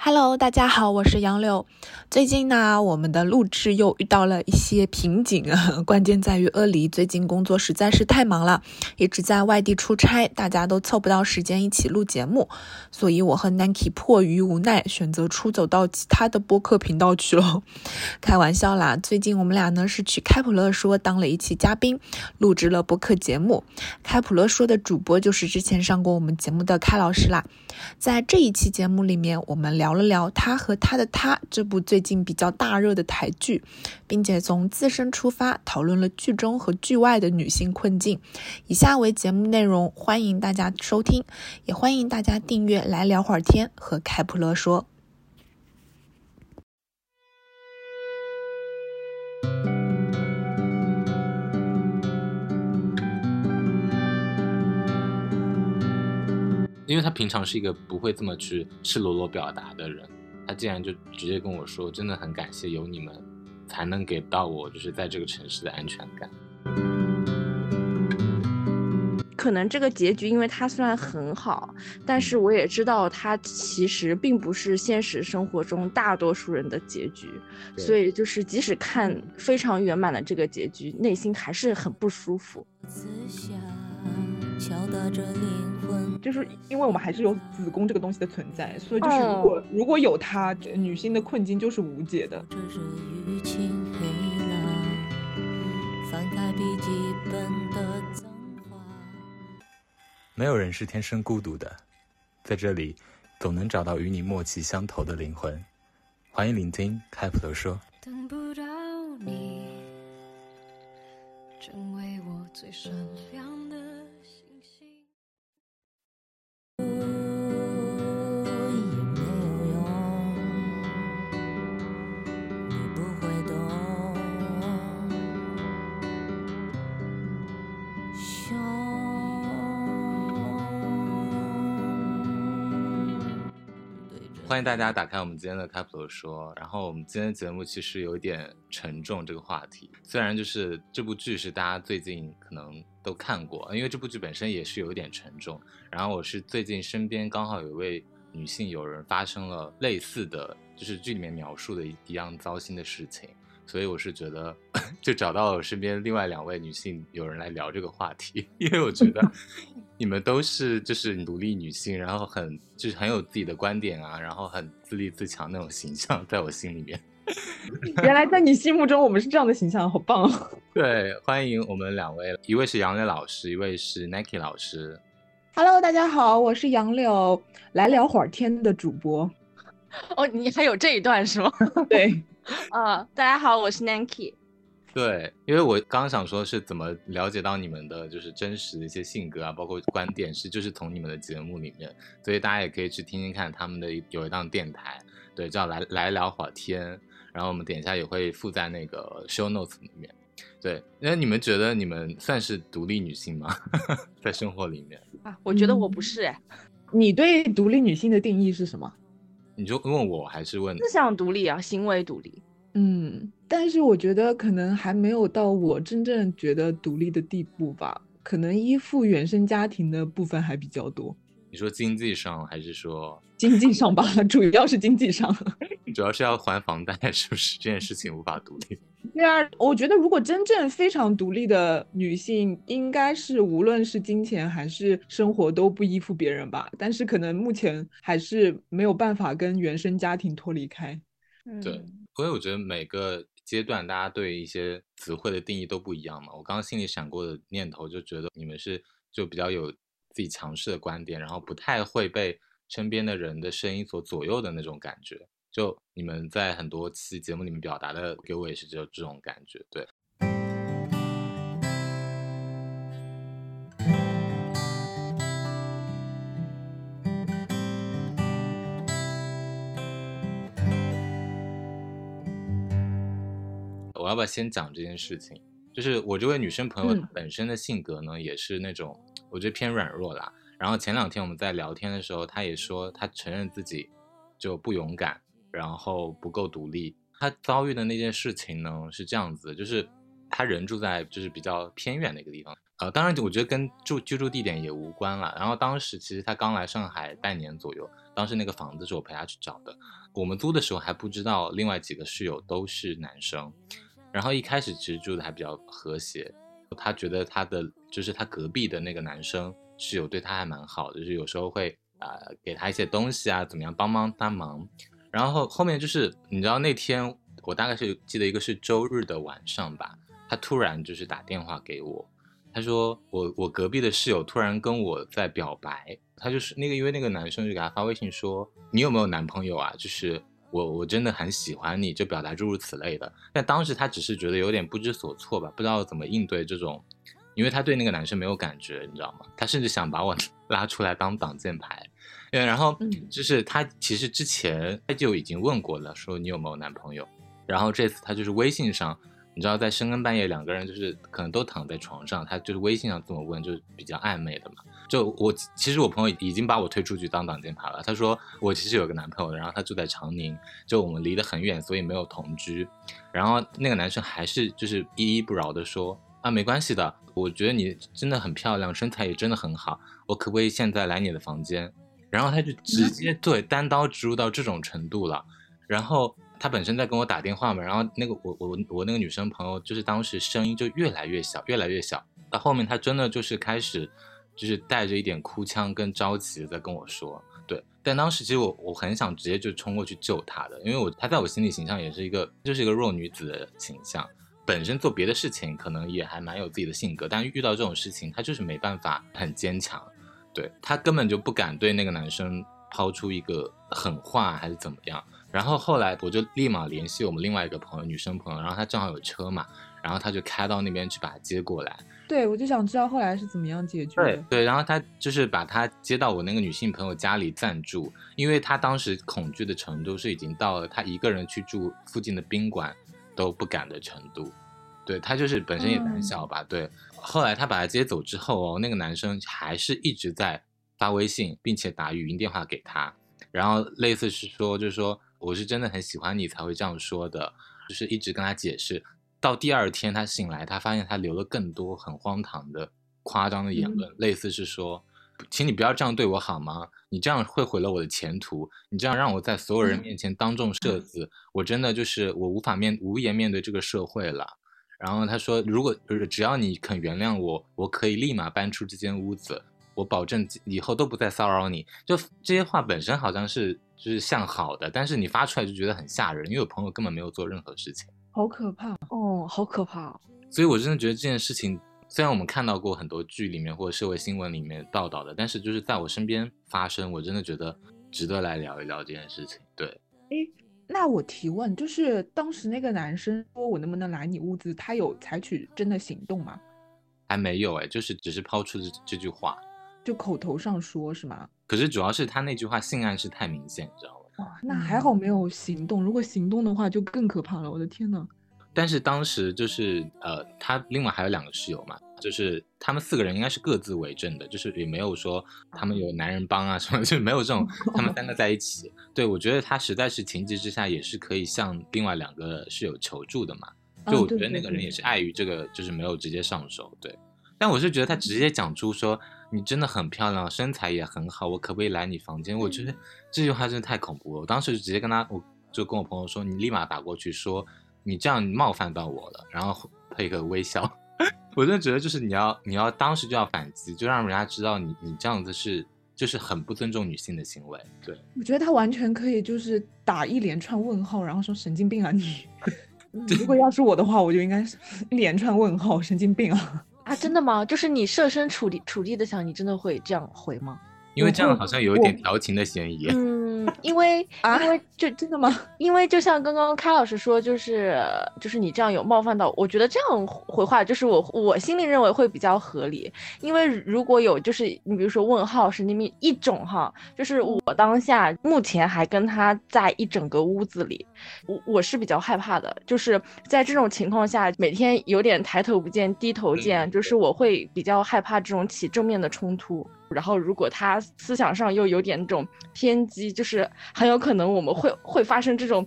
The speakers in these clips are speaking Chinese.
Hello，大家好，我是杨柳。最近呢，我们的录制又遇到了一些瓶颈啊，关键在于阿离最近工作实在是太忙了，一直在外地出差，大家都凑不到时间一起录节目，所以我和 Nanki 迫于无奈，选择出走到其他的播客频道去了。开玩笑啦，最近我们俩呢是去开普勒说当了一期嘉宾，录制了播客节目。开普勒说的主播就是之前上过我们节目的开老师啦。在这一期节目里面，我们聊。聊了聊他和他的他这部最近比较大热的台剧，并且从自身出发讨论了剧中和剧外的女性困境。以下为节目内容，欢迎大家收听，也欢迎大家订阅来聊会儿天和开普勒说。因为他平常是一个不会这么去赤裸裸表达的人，他竟然就直接跟我说，真的很感谢有你们，才能给到我就是在这个城市的安全感。可能这个结局，因为它虽然很好，但是我也知道它其实并不是现实生活中大多数人的结局，所以就是即使看非常圆满的这个结局，内心还是很不舒服。就是因为我们还是有子宫这个东西的存在，所以就是如果如果有它，女性的困境就是无解的。没有人是天生孤独的，在这里总能找到与你默契相投的灵魂。欢迎聆听开普勒说。等不到你，成为我最闪亮的。欢迎大家打开我们今天的开普勒说，然后我们今天节目其实有一点沉重，这个话题虽然就是这部剧是大家最近可能都看过，因为这部剧本身也是有一点沉重。然后我是最近身边刚好有一位女性友人发生了类似的就是剧里面描述的一样糟心的事情。所以我是觉得，就找到了我身边另外两位女性有人来聊这个话题，因为我觉得 你们都是就是独立女性，然后很就是很有自己的观点啊，然后很自立自强那种形象，在我心里面。原来在你心目中我们是这样的形象，好棒！哦对，欢迎我们两位，一位是杨磊老师，一位是 Nike 老师。Hello，大家好，我是杨柳，来聊会儿天的主播。哦，你还有这一段是吗？对。啊，大家好，我是 Nanki。对，因为我刚想说是怎么了解到你们的，就是真实的一些性格啊，包括观点，是就是从你们的节目里面，所以大家也可以去听听看他们的有一档电台，对，叫来来聊会儿天，然后我们等一下也会附在那个 show notes 里面。对，那你们觉得你们算是独立女性吗？在生活里面啊，我觉得我不是哎。你对独立女性的定义是什么？你就问我还是问思想独立啊，行为独立。嗯，但是我觉得可能还没有到我真正觉得独立的地步吧，可能依附原生家庭的部分还比较多。你说经济上还是说 经济上吧？主要是经济上，主要是要还房贷，是不是？这件事情无法独立。对啊，我觉得如果真正非常独立的女性，应该是无论是金钱还是生活都不依附别人吧。但是可能目前还是没有办法跟原生家庭脱离开。对，所以我觉得每个阶段大家对一些词汇的定义都不一样嘛。我刚刚心里闪过的念头就觉得你们是就比较有。自己强势的观点，然后不太会被身边的人的声音所左右的那种感觉，就你们在很多期节目里面表达的，给我也是就这种感觉。对，我要不要先讲这件事情？就是我这位女生朋友本身的性格呢，也是那种。我觉得偏软弱啦。然后前两天我们在聊天的时候，她也说她承认自己就不勇敢，然后不够独立。他遭遇的那件事情呢是这样子，就是他人住在就是比较偏远的一个地方，呃，当然我觉得跟住居住地点也无关了。然后当时其实他刚来上海半年左右，当时那个房子是我陪他去找的。我们租的时候还不知道另外几个室友都是男生，然后一开始其实住的还比较和谐。他觉得他的就是他隔壁的那个男生室友对他还蛮好的，就是有时候会呃给他一些东西啊，怎么样帮帮他忙。然后后面就是你知道那天我大概是记得一个是周日的晚上吧，他突然就是打电话给我。他说我我隔壁的室友突然跟我在表白，他就是那个因为那个男生就给他发微信说你有没有男朋友啊？就是我我真的很喜欢你，就表达诸如此类的。但当时他只是觉得有点不知所措吧，不知道怎么应对这种，因为他对那个男生没有感觉，你知道吗？他甚至想把我 拉出来当挡箭牌，因为然后就是他其实之前他就已经问过了，说你有没有男朋友，然后这次他就是微信上。你知道，在深更半夜，两个人就是可能都躺在床上，他就是微信上这么问，就是比较暧昧的嘛。就我其实我朋友已经把我推出去当挡箭牌了。他说我其实有个男朋友，然后他住在长宁，就我们离得很远，所以没有同居。然后那个男生还是就是依依不饶的说啊，没关系的，我觉得你真的很漂亮，身材也真的很好，我可不可以现在来你的房间？然后他就直接对单刀直入到这种程度了，然后。他本身在跟我打电话嘛，然后那个我我我那个女生朋友就是当时声音就越来越小，越来越小，到后面他真的就是开始，就是带着一点哭腔跟着急的在跟我说，对，但当时其实我我很想直接就冲过去救她的，因为我她在我心里形象也是一个就是一个弱女子的形象，本身做别的事情可能也还蛮有自己的性格，但遇到这种事情他就是没办法很坚强，对他根本就不敢对那个男生抛出一个狠话还是怎么样。然后后来我就立马联系我们另外一个朋友，女生朋友，然后她正好有车嘛，然后她就开到那边去把他接过来。对，我就想知道后来是怎么样解决。对对，然后他就是把他接到我那个女性朋友家里暂住，因为他当时恐惧的程度是已经到了他一个人去住附近的宾馆都不敢的程度。对他就是本身也胆小吧。对，后来他把她接走之后哦，那个男生还是一直在发微信，并且打语音电话给她，然后类似是说就是说。我是真的很喜欢你才会这样说的，就是一直跟他解释。到第二天他醒来，他发现他留了更多很荒唐的、夸张的言论，类似是说：“请你不要这样对我好吗？你这样会毁了我的前途。你这样让我在所有人面前当众设字，我真的就是我无法面无颜面对这个社会了。”然后他说：“如果只要你肯原谅我，我可以立马搬出这间屋子，我保证以后都不再骚扰你。”就这些话本身好像是。就是向好的，但是你发出来就觉得很吓人，因为我朋友根本没有做任何事情，好可怕哦，好可怕。所以我真的觉得这件事情，虽然我们看到过很多剧里面或者社会新闻里面报道的，但是就是在我身边发生，我真的觉得值得来聊一聊这件事情。对，哎，那我提问，就是当时那个男生说我能不能来你屋子，他有采取真的行动吗？还没有哎，就是只是抛出这这句话，就口头上说是吗？可是主要是他那句话性暗示太明显，你知道吗？哇，那还好没有行动，如果行动的话就更可怕了。我的天呐。但是当时就是呃，他另外还有两个室友嘛，就是他们四个人应该是各自为政的，就是也没有说他们有男人帮啊什么，就没有这种 他们三个在一起。对，我觉得他实在是情急之下也是可以向另外两个室友求助的嘛。就我觉得那个人也是碍于这个，就是没有直接上手。对，但我是觉得他直接讲出说。你真的很漂亮，身材也很好，我可不可以来你房间？我觉得这句话真的太恐怖了。我当时就直接跟他，我就跟我朋友说，你立马打过去说，你这样冒犯到我了，然后配个微笑。我真的觉得就是你要，你要当时就要反击，就让人家知道你你这样子是就是很不尊重女性的行为。对，我觉得他完全可以就是打一连串问号，然后说神经病啊你。如果要是我的话，我就应该是一连串问号，神经病啊。啊，真的吗？就是你设身处地处地的想，你真的会这样回吗？因为这样好像有一点调情的嫌疑。嗯，因为 因为就真的吗？因为就像刚刚开老师说，就是就是你这样有冒犯到，我觉得这样回话就是我我心里认为会比较合理。因为如果有就是你比如说问号神经病一种哈，就是我当下目前还跟他在一整个屋子里，我我是比较害怕的。就是在这种情况下，每天有点抬头不见低头见，就是我会比较害怕这种起正面的冲突。然后，如果他思想上又有点这种偏激，就是很有可能我们会会发生这种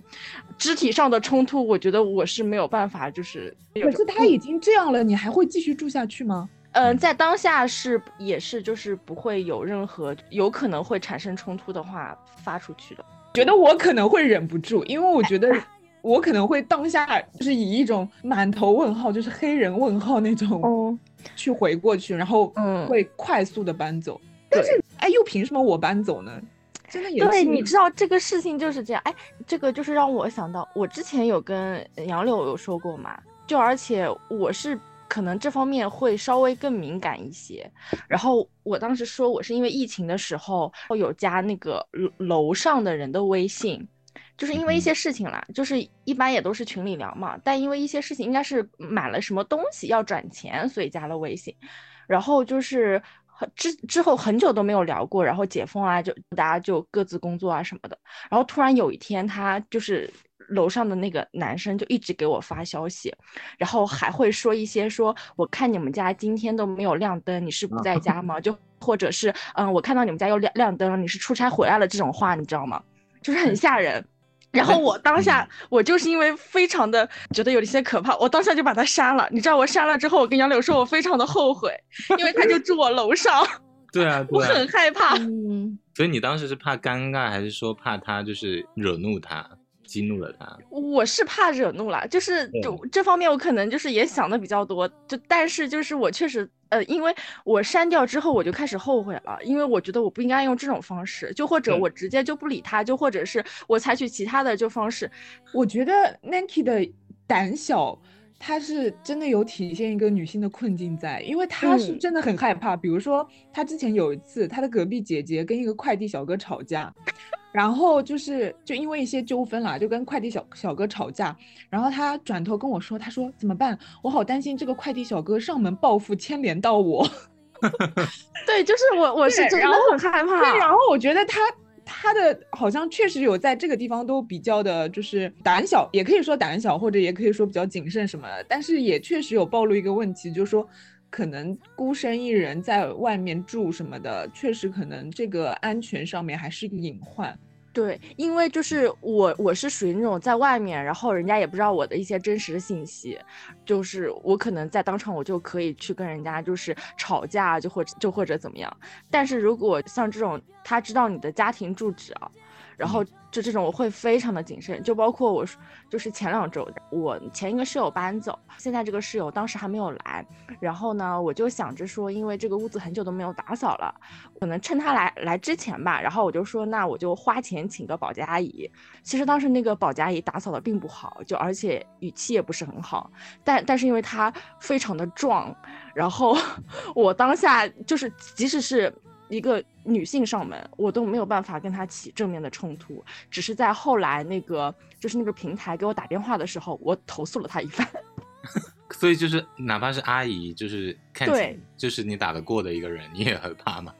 肢体上的冲突。我觉得我是没有办法，就是可是他已经这样了，你还会继续住下去吗？嗯，在当下是也是就是不会有任何有可能会产生冲突的话发出去的。觉得我可能会忍不住，因为我觉得我可能会当下就是以一种满头问号，就是黑人问号那种去回过去，然后嗯会快速的搬走。但是哎，又凭什么我搬走呢？真的也对，你知道这个事情就是这样。哎，这个就是让我想到，我之前有跟杨柳有说过嘛，就而且我是。可能这方面会稍微更敏感一些。然后我当时说，我是因为疫情的时候有加那个楼上的人的微信，就是因为一些事情啦，就是一般也都是群里聊嘛。但因为一些事情，应该是买了什么东西要转钱，所以加了微信。然后就是之之后很久都没有聊过，然后解封啊，就大家就各自工作啊什么的。然后突然有一天，他就是。楼上的那个男生就一直给我发消息，然后还会说一些说，我看你们家今天都没有亮灯，你是不在家吗？就或者是，嗯，我看到你们家又亮亮灯了，你是出差回来了这种话，你知道吗？就是很吓人。然后我当下，我就是因为非常的觉得有一些可怕，我当下就把他删了。你知道我删了之后，我跟杨柳说，我非常的后悔，因为他就住我楼上。对啊，我很害怕。嗯，所以你当时是怕尴尬，还是说怕他就是惹怒他？激怒了他，我是怕惹怒了，就是就这方面我可能就是也想的比较多，就但是就是我确实呃，因为我删掉之后我就开始后悔了，因为我觉得我不应该用这种方式，就或者我直接就不理他，就或者是我采取其他的就方式。我觉得 Nanki 的胆小，他是真的有体现一个女性的困境在，因为他是真的很害怕，比如说他之前有一次，他的隔壁姐姐跟一个快递小哥吵架。然后就是就因为一些纠纷啦，就跟快递小小哥吵架，然后他转头跟我说，他说怎么办？我好担心这个快递小哥上门报复，牵连到我。对，就是我，我是真的很害怕。对，然后我觉得他他的好像确实有在这个地方都比较的，就是胆小，也可以说胆小，或者也可以说比较谨慎什么的。但是也确实有暴露一个问题，就是说可能孤身一人在外面住什么的，确实可能这个安全上面还是个隐患。对，因为就是我，我是属于那种在外面，然后人家也不知道我的一些真实的信息，就是我可能在当场我就可以去跟人家就是吵架，就或者就或者怎么样。但是如果像这种他知道你的家庭住址啊。然后就这种我会非常的谨慎，就包括我，就是前两周我前一个室友搬走，现在这个室友当时还没有来，然后呢，我就想着说，因为这个屋子很久都没有打扫了，可能趁他来来之前吧，然后我就说，那我就花钱请个保洁阿姨。其实当时那个保洁阿姨打扫的并不好，就而且语气也不是很好，但但是因为她非常的壮，然后 我当下就是即使是。一个女性上门，我都没有办法跟她起正面的冲突，只是在后来那个就是那个平台给我打电话的时候，我投诉了她一番。所以就是哪怕是阿姨，就是看起就是你打得过的一个人，你也很怕吗？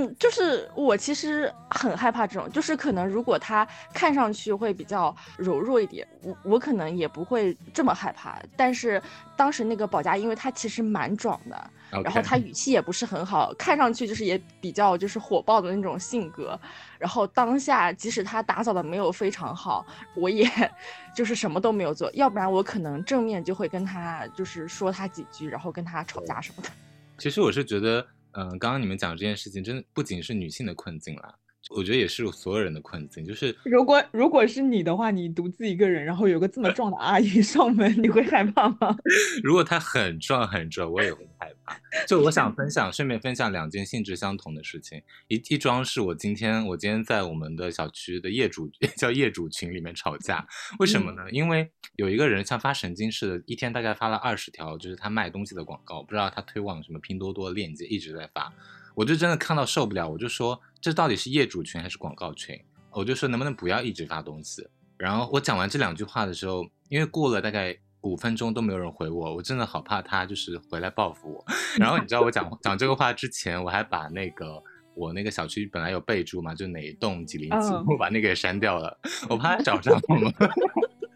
嗯，就是我其实很害怕这种，就是可能如果他看上去会比较柔弱一点，我我可能也不会这么害怕。但是当时那个保家，因为他其实蛮壮的，然后他语气也不是很好，看上去就是也比较就是火爆的那种性格。然后当下即使他打扫的没有非常好，我也 就是什么都没有做，要不然我可能正面就会跟他就是说他几句，然后跟他吵架什么的。其实我是觉得。嗯，刚刚你们讲这件事情，真的不仅是女性的困境了。我觉得也是所有人的困境，就是如果如果是你的话，你独自一个人，然后有个这么壮的阿姨 上门，你会害怕吗？如果她很壮很壮，我也会害怕。就我想分享，顺便分享两件性质相同的事情。一一桩是我今天我今天在我们的小区的业主 叫业主群里面吵架，为什么呢？因为有一个人像发神经似的，一天大概发了二十条，就是他卖东西的广告，不知道他推广什么拼多多链接，一直在发。我就真的看到受不了，我就说这到底是业主群还是广告群？我就说能不能不要一直发东西？然后我讲完这两句话的时候，因为过了大概五分钟都没有人回我，我真的好怕他就是回来报复我。然后你知道我讲讲这个话之前，我还把那个我那个小区本来有备注嘛，就哪一栋几零几，我把那个给删掉了，我怕他找上我们。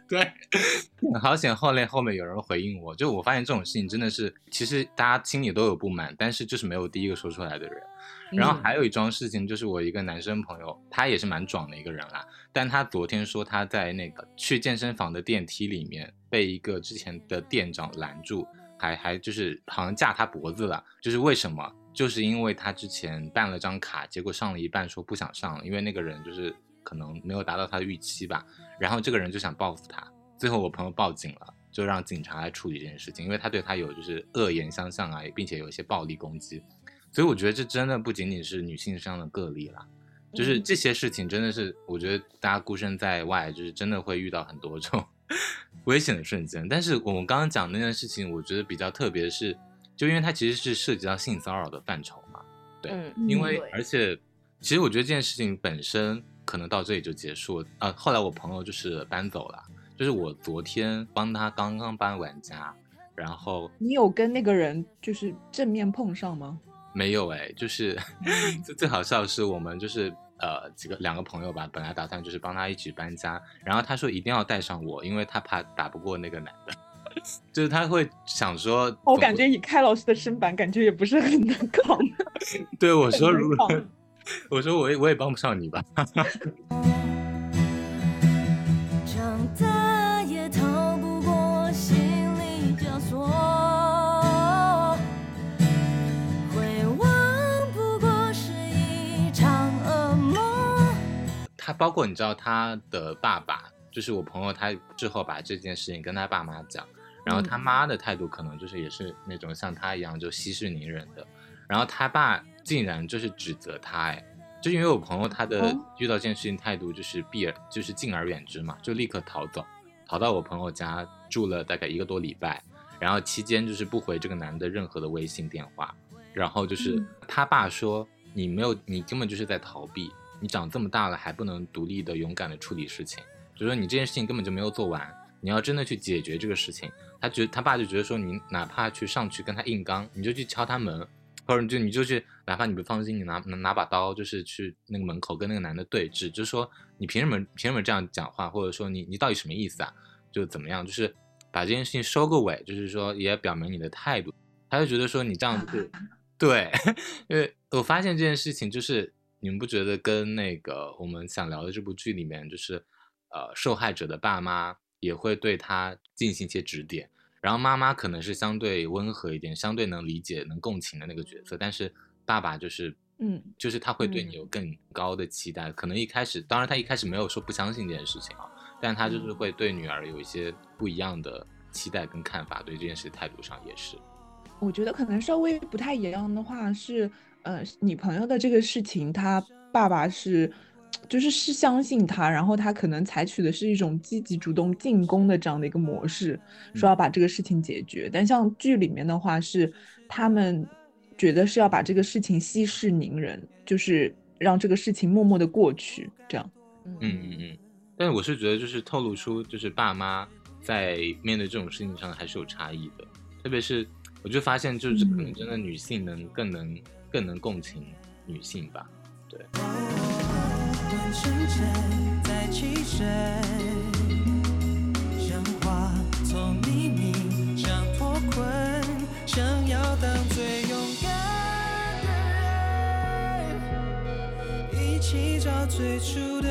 对，好险！后来后面有人回应我，就我发现这种事情真的是，其实大家心里都有不满，但是就是没有第一个说出来的人。然后还有一桩事情，就是我一个男生朋友，他也是蛮壮的一个人啦，但他昨天说他在那个去健身房的电梯里面被一个之前的店长拦住。还还就是好像架他脖子了，就是为什么？就是因为他之前办了张卡，结果上了一半说不想上了，因为那个人就是可能没有达到他的预期吧。然后这个人就想报复他，最后我朋友报警了，就让警察来处理这件事情，因为他对他有就是恶言相向啊，并且有一些暴力攻击。所以我觉得这真的不仅仅是女性上的个例啦，就是这些事情真的是我觉得大家孤身在外，就是真的会遇到很多这种 危险的瞬间。但是我们刚刚讲那件事情，我觉得比较特别的是。就因为它其实是涉及到性骚扰的范畴嘛，对，因为而且其实我觉得这件事情本身可能到这里就结束啊。后来我朋友就是搬走了，就是我昨天帮他刚刚搬完家，然后你有跟那个人就是正面碰上吗？没有哎，就是 最最好笑的是我们就是呃几个两个朋友吧，本来打算就是帮他一起搬家，然后他说一定要带上我，因为他怕打不过那个男的。就是他会想说，我感觉以开老师的身板，感觉也不是很能扛。对我说，如果我说我也我也帮不上你吧。他包括你知道他的爸爸，就是我朋友，他之后把这件事情跟他爸妈讲。然后他妈的态度可能就是也是那种像他一样就息事宁人的，然后他爸竟然就是指责他，哎，就因为我朋友他的遇到这件事情态度就是避而就是敬而远之嘛，就立刻逃走，逃到我朋友家住了大概一个多礼拜，然后期间就是不回这个男的任何的微信电话，然后就是他爸说你没有你根本就是在逃避，你长这么大了还不能独立的勇敢的处理事情，就说你这件事情根本就没有做完，你要真的去解决这个事情。他觉他爸就觉得说你哪怕去上去跟他硬刚，你就去敲他门，或者你就你就去，哪怕你不放心，你拿拿把刀就是去那个门口跟那个男的对峙，就是说你凭什么凭什么这样讲话，或者说你你到底什么意思啊？就怎么样，就是把这件事情收个尾，就是说也表明你的态度。他就觉得说你这样子，对，因为我发现这件事情就是你们不觉得跟那个我们想聊的这部剧里面，就是呃受害者的爸妈也会对他进行一些指点。然后妈妈可能是相对温和一点，相对能理解、能共情的那个角色，但是爸爸就是，嗯，就是他会对你有更高的期待。可能一开始，当然他一开始没有说不相信这件事情啊，但他就是会对女儿有一些不一样的期待跟看法，对这件事态度上也是。我觉得可能稍微不太一样的话是，呃，你朋友的这个事情，他爸爸是。就是是相信他，然后他可能采取的是一种积极主动进攻的这样的一个模式，说要把这个事情解决。但像剧里面的话，是他们觉得是要把这个事情息事宁人，就是让这个事情默默的过去，这样。嗯嗯嗯。但是我是觉得，就是透露出，就是爸妈在面对这种事情上还是有差异的，特别是我就发现，就是可能真的女性能更能更能共情女性吧，对。深沉在起身，像花从黎明想脱困，想要当最勇敢的人，一起找最初的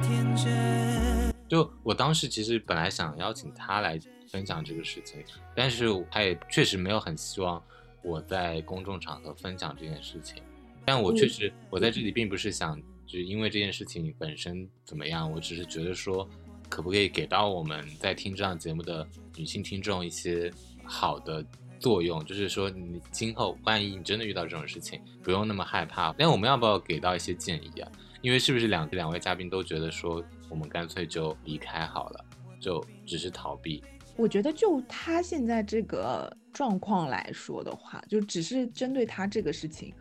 天真。就我当时其实本来想邀请他来分享这个事情，但是他也确实没有很希望我在公众场合分享这件事情。但我确实，我在这里并不是想。就是因为这件事情本身怎么样，我只是觉得说，可不可以给到我们在听这档节目的女性听众一些好的作用？就是说，你今后万一你真的遇到这种事情，不用那么害怕。那我们要不要给到一些建议啊？因为是不是两两位嘉宾都觉得说，我们干脆就离开好了，就只是逃避？我觉得就他现在这个状况来说的话，就只是针对他这个事情。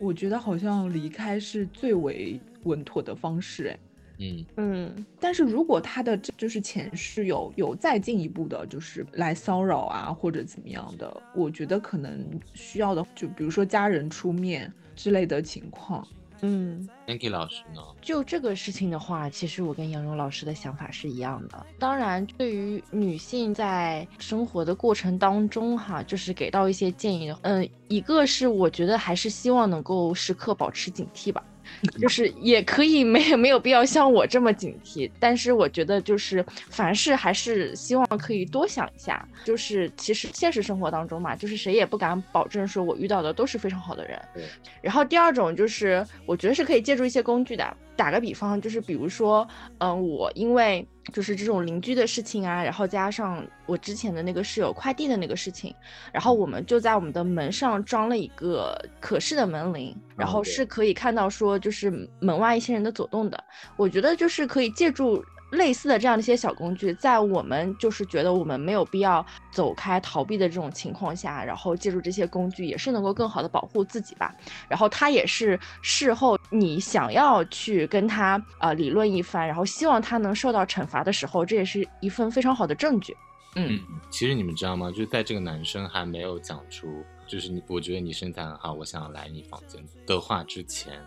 我觉得好像离开是最为稳妥的方式，哎，嗯。嗯，但是如果他的就是前世有有再进一步的，就是来骚扰啊或者怎么样的，我觉得可能需要的，就比如说家人出面之类的情况。嗯，Anki 老师呢？就这个事情的话，其实我跟杨蓉老师的想法是一样的。当然，对于女性在生活的过程当中，哈，就是给到一些建议的。嗯，一个是我觉得还是希望能够时刻保持警惕吧。就是也可以没 没有必要像我这么警惕，但是我觉得就是凡事还是希望可以多想一下。就是其实现实生活当中嘛，就是谁也不敢保证说我遇到的都是非常好的人。然后第二种就是我觉得是可以借助一些工具的。打个比方，就是比如说，嗯，我因为就是这种邻居的事情啊，然后加上我之前的那个室友快递的那个事情，然后我们就在我们的门上装了一个可视的门铃，然后是可以看到说就是门外一些人的走动的。我觉得就是可以借助。类似的这样的一些小工具，在我们就是觉得我们没有必要走开逃避的这种情况下，然后借助这些工具，也是能够更好的保护自己吧。然后他也是事后你想要去跟他呃理论一番，然后希望他能受到惩罚的时候，这也是一份非常好的证据。嗯，其实你们知道吗？就在这个男生还没有讲出就是你我觉得你身材很好，我想来你房间的话之前，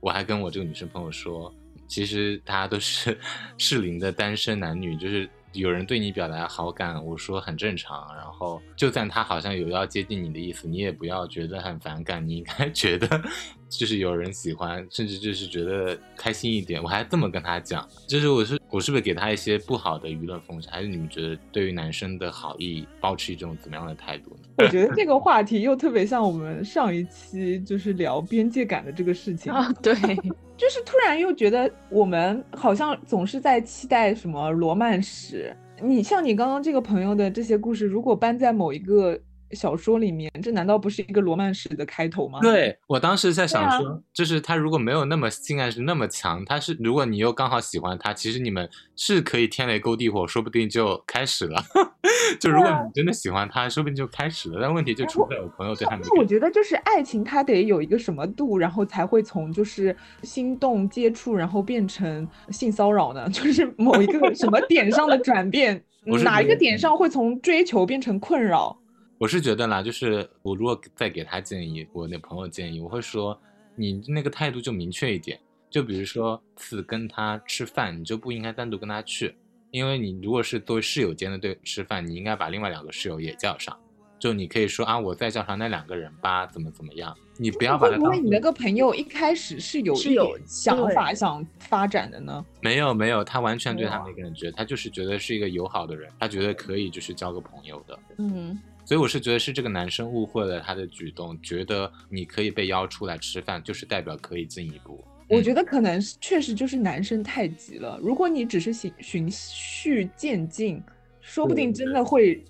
我还跟我这个女生朋友说。其实大家都是 适龄的单身男女，就是有人对你表达好感，我说很正常。然后就算他好像有要接近你的意思，你也不要觉得很反感，你应该 觉得就是有人喜欢，甚至就是觉得开心一点。我还这么跟他讲，就是我是我是不是给他一些不好的舆论风向，还是你们觉得对于男生的好意保持一种怎么样的态度呢？我觉得这个话题又特别像我们上一期就是聊边界感的这个事情啊，对。就是突然又觉得我们好像总是在期待什么罗曼史。你像你刚刚这个朋友的这些故事，如果搬在某一个。小说里面，这难道不是一个罗曼史的开头吗？对我当时在想说，就是他如果没有那么性爱是那么强，他是如果你又刚好喜欢他，其实你们是可以天雷勾地火，说不定就开始了。就如果你真的喜欢他，说不定就开始了。但问题就出在我朋友对他。那我觉得就是爱情，它得有一个什么度，然后才会从就是心动接触，然后变成性骚扰呢？就是某一个什么点上的转变，哪一个点上会从追求变成困扰？我是觉得啦，就是我如果再给他建议，我那朋友建议，我会说，你那个态度就明确一点，就比如说次跟他吃饭，你就不应该单独跟他去，因为你如果是作为室友间的对吃饭，你应该把另外两个室友也叫上，就你可以说啊，我再叫上那两个人吧，怎么怎么样，你不要把他。因为你那个朋友一开始是有是有想法想发展的呢？没有没有，他完全对他没感觉，他就是觉得是一个友好的人，他觉得可以就是交个朋友的，嗯。所以我是觉得是这个男生误会了他的举动，觉得你可以被邀出来吃饭，就是代表可以进一步。我觉得可能确实就是男生太急了。如果你只是循循序渐进，说不定真的会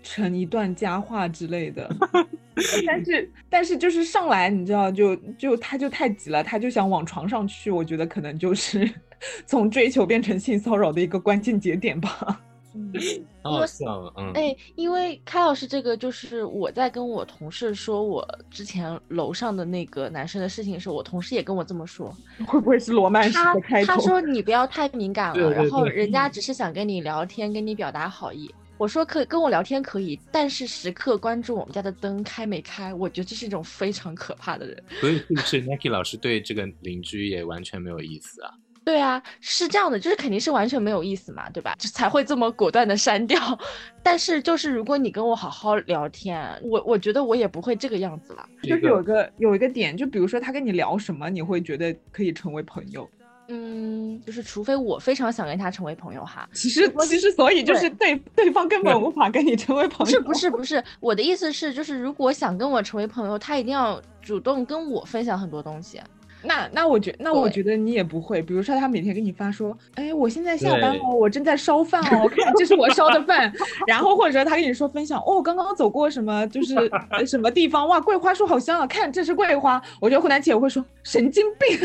成一段佳话之类的。但是但是就是上来你知道就就他就太急了，他就想往床上去。我觉得可能就是 从追求变成性骚扰的一个关键节点吧。嗯，好笑。嗯，哎，因为开老师这个就是我在跟我同事说我之前楼上的那个男生的事情的时候，我同事也跟我这么说，会不会是罗曼史的开头？他说你不要太敏感 了，然后人家只是想跟你聊天，跟你表达好意。我说可跟我聊天可以，但是时刻关注我们家的灯开没开，我觉得这是一种非常可怕的人。所以是不是 Nike 老师对这个邻居也完全没有意思啊？对啊，是这样的，就是肯定是完全没有意思嘛，对吧？就才会这么果断的删掉。但是就是如果你跟我好好聊天，我我觉得我也不会这个样子了。就是有个有一个点，就比如说他跟你聊什么，你会觉得可以成为朋友。嗯，就是除非我非常想跟他成为朋友哈。其实其实所以就是对对方根本无法跟你成为朋友。不是不是不是，我的意思是就是如果想跟我成为朋友，他一定要主动跟我分享很多东西。那那我觉那我觉得你也不会，比如说他每天给你发说，哎，我现在下班了，我正在烧饭哦，看这是我烧的饭，然后或者他跟你说分享，哦，刚刚走过什么就是什么地方，哇，桂花树好香啊，看这是桂花，我觉得湖南姐会说神经病。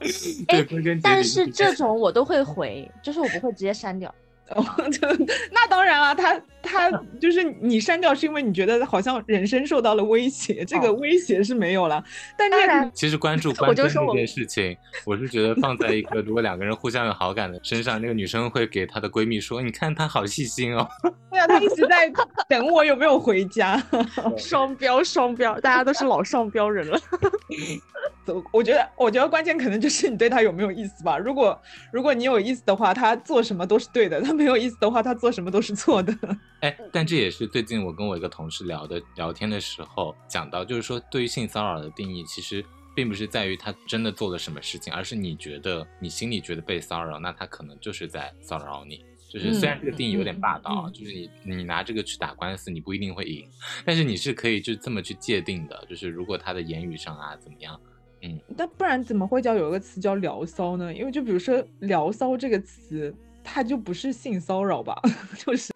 哎，但是这种我都会回，就是我不会直接删掉。就那当然了，他他就是你删掉是因为你觉得好像人生受到了威胁，这个威胁是没有了。但然，其实关注 关注这件事情，我是觉得放在一个如果两个人互相有好感的身上，那个女生会给她的闺蜜说：“你看她好细心哦。”对啊，她一直在等我有没有回家。双标双标，大家都是老双标人了。走，我觉得我觉得关键可能就是你对他有没有意思吧。如果如果你有意思的话，他做什么都是对的；他没有意思的话，他做什么都是错的。哎，但这也是最近我跟我一个同事聊的聊天的时候讲到，就是说对于性骚扰的定义，其实。并不是在于他真的做了什么事情，而是你觉得你心里觉得被骚扰，那他可能就是在骚扰你。就是虽然这个定义有点霸道，就是你你拿这个去打官司，你不一定会赢，但是你是可以就这么去界定的。就是如果他的言语上啊怎么样，嗯，那不然怎么会叫有一个词叫聊骚呢？因为就比如说聊骚这个词，它就不是性骚扰吧？就是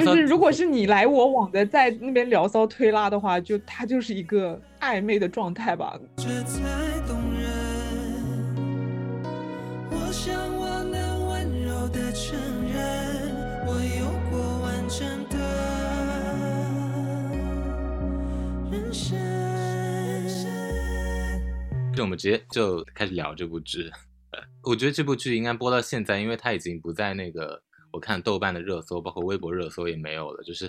就是如果是你来我往的在那边聊骚推拉的话，就他就是一个暧昧的状态吧。这才动人我想我能温柔的承认，我有过完整的人生就我们直接就开始聊这部剧。我觉得这部剧应该播到现在，因为它已经不在那个我看豆瓣的热搜，包括微博热搜也没有了。就是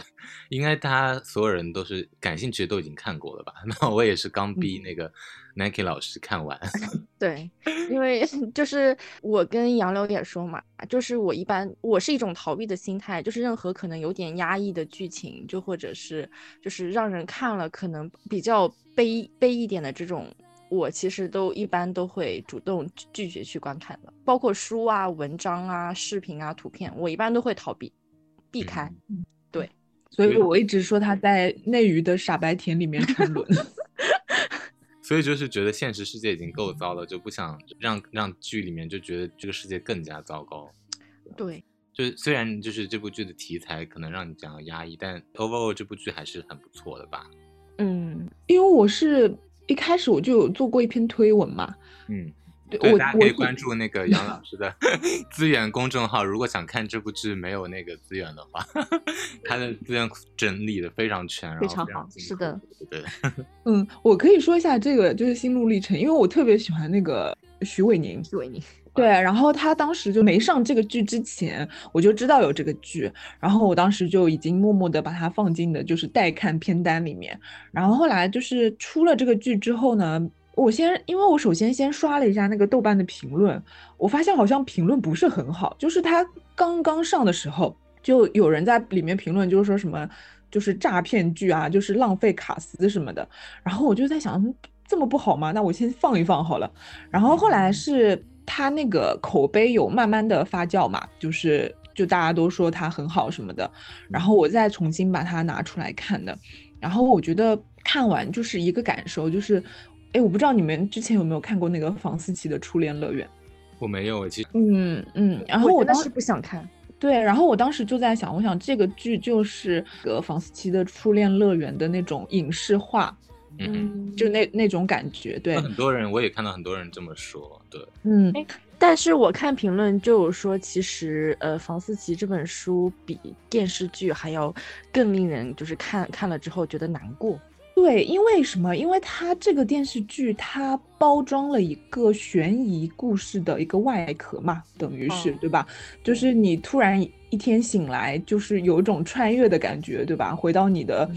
应该大家所有人都是感兴趣的都已经看过了吧？那我也是刚逼那个 Nike 老师看完。对，因为 就是我跟杨柳也说嘛，就是我一般我是一种逃避的心态，就是任何可能有点压抑的剧情，就或者是就是让人看了可能比较悲悲一点的这种。我其实都一般都会主动拒绝去观看的，包括书啊、文章啊、视频啊、图片，我一般都会逃避、避开。对，所以我一直说他在内娱的傻白甜里面沉沦。所以就是觉得现实世界已经够糟了，就不想让让剧里面就觉得这个世界更加糟糕。对，就虽然就是这部剧的题材可能让你讲压抑，但 overall 这部剧还是很不错的吧？嗯，因为我是。一开始我就有做过一篇推文嘛，嗯，对，大家可以关注那个杨老师的 资源公众号。如果想看这部剧没有那个资源的话，他的资源整理的非常全，非常好，是的，对，嗯，我可以说一下这个就是心路历程，因为我特别喜欢那个徐伟宁，徐伟宁。对，然后他当时就没上这个剧之前，我就知道有这个剧，然后我当时就已经默默的把它放进的就是待看片单里面。然后后来就是出了这个剧之后呢，我先因为我首先先刷了一下那个豆瓣的评论，我发现好像评论不是很好，就是他刚刚上的时候就有人在里面评论，就是说什么就是诈骗剧啊，就是浪费卡司什么的。然后我就在想，这么不好吗？那我先放一放好了。然后后来是。他那个口碑有慢慢的发酵嘛，就是就大家都说它很好什么的，然后我再重新把它拿出来看的，然后我觉得看完就是一个感受，就是，哎，我不知道你们之前有没有看过那个房思琪的初恋乐园，我没有，其实，嗯嗯，然后我当时不想看，对，然后我当时就在想，我想这个剧就是个房思琪的初恋乐园的那种影视化。嗯，就那那种感觉，对，很多人我也看到很多人这么说，对，嗯，但是我看评论就有说，其实呃，房思琪这本书比电视剧还要更令人就是看看了之后觉得难过。对，因为什么？因为它这个电视剧它包装了一个悬疑故事的一个外壳嘛，等于是对吧？就是你突然一天醒来，就是有一种穿越的感觉，对吧？回到你的。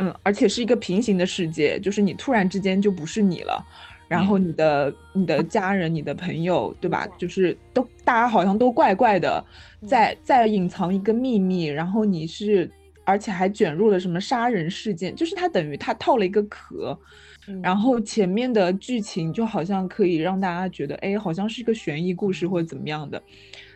嗯，而且是一个平行的世界，就是你突然之间就不是你了，然后你的你的家人、你的朋友，对吧？就是都大家好像都怪怪的，在在隐藏一个秘密，然后你是，而且还卷入了什么杀人事件，就是它等于它套了一个壳，然后前面的剧情就好像可以让大家觉得，哎，好像是一个悬疑故事或者怎么样的。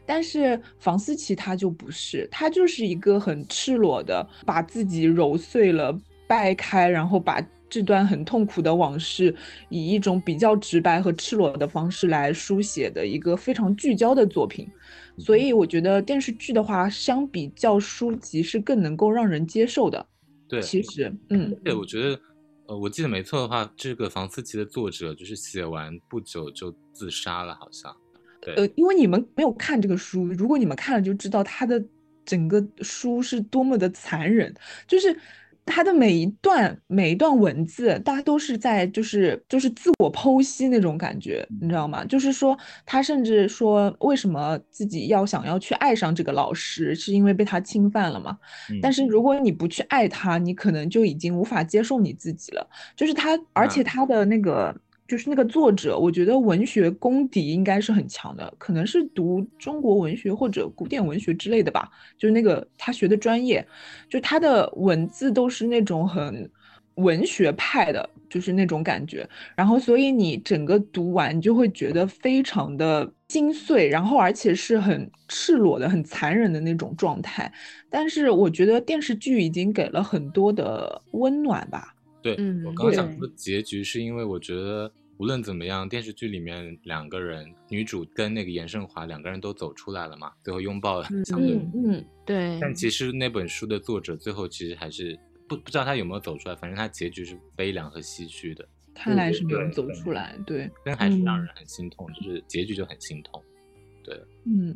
但是房思琪她就不是，她就是一个很赤裸的，把自己揉碎了。掰开，然后把这段很痛苦的往事，以一种比较直白和赤裸的方式来书写的一个非常聚焦的作品，所以我觉得电视剧的话，相比较书籍是更能够让人接受的。对，其实，嗯，对，我觉得，呃，我记得没错的话，这个房思琪的作者就是写完不久就自杀了，好像。对，呃，因为你们没有看这个书，如果你们看了就知道他的整个书是多么的残忍，就是。他的每一段每一段文字，大家都是在就是就是自我剖析那种感觉，你知道吗？就是说，他甚至说，为什么自己要想要去爱上这个老师，是因为被他侵犯了嘛？但是如果你不去爱他，你可能就已经无法接受你自己了。就是他，而且他的那个。就是那个作者，我觉得文学功底应该是很强的，可能是读中国文学或者古典文学之类的吧。就是那个他学的专业，就他的文字都是那种很文学派的，就是那种感觉。然后，所以你整个读完，你就会觉得非常的心碎，然后而且是很赤裸的、很残忍的那种状态。但是，我觉得电视剧已经给了很多的温暖吧。对，我刚想说结局，是因为我觉得无论怎么样，电视剧里面两个人，女主跟那个严胜华两个人都走出来了嘛，最后拥抱了，相对，嗯，对。但其实那本书的作者最后其实还是。不不知道他有没有走出来，反正他结局是悲凉和唏嘘的。看来是没有走出来，对，但还是让人很心痛，就是结局就很心痛。对，嗯，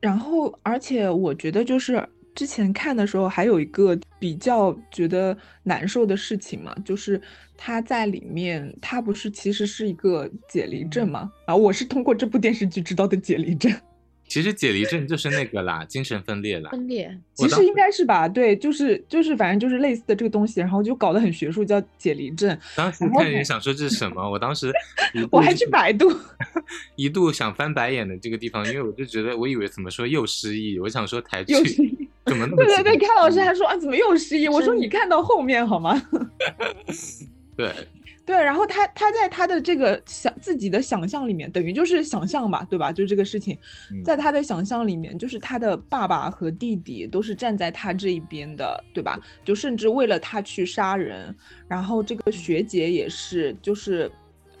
然后而且我觉得就是之前看的时候还有一个比较觉得难受的事情嘛，就是他在里面，他不是其实是一个解离症嘛，啊，我是通过这部电视剧知道的解离症。其实解离症就是那个啦，精神分裂啦。分裂，其实应该是吧？对，就是就是，反正就是类似的这个东西，然后就搞得很学术，叫解离症。当时看人想说这是什么，我当时 我还去百度，一度想翻白眼的这个地方，因为我就觉得我以为怎么说又失忆，我想说台剧怎么 那么对对对，看老师还说啊怎么又失忆？我说你看到后面好吗？对。对，然后他他在他的这个想自己的想象里面，等于就是想象吧，对吧？就这个事情，在他的想象里面，就是他的爸爸和弟弟都是站在他这一边的，对吧？就甚至为了他去杀人，然后这个学姐也是，就是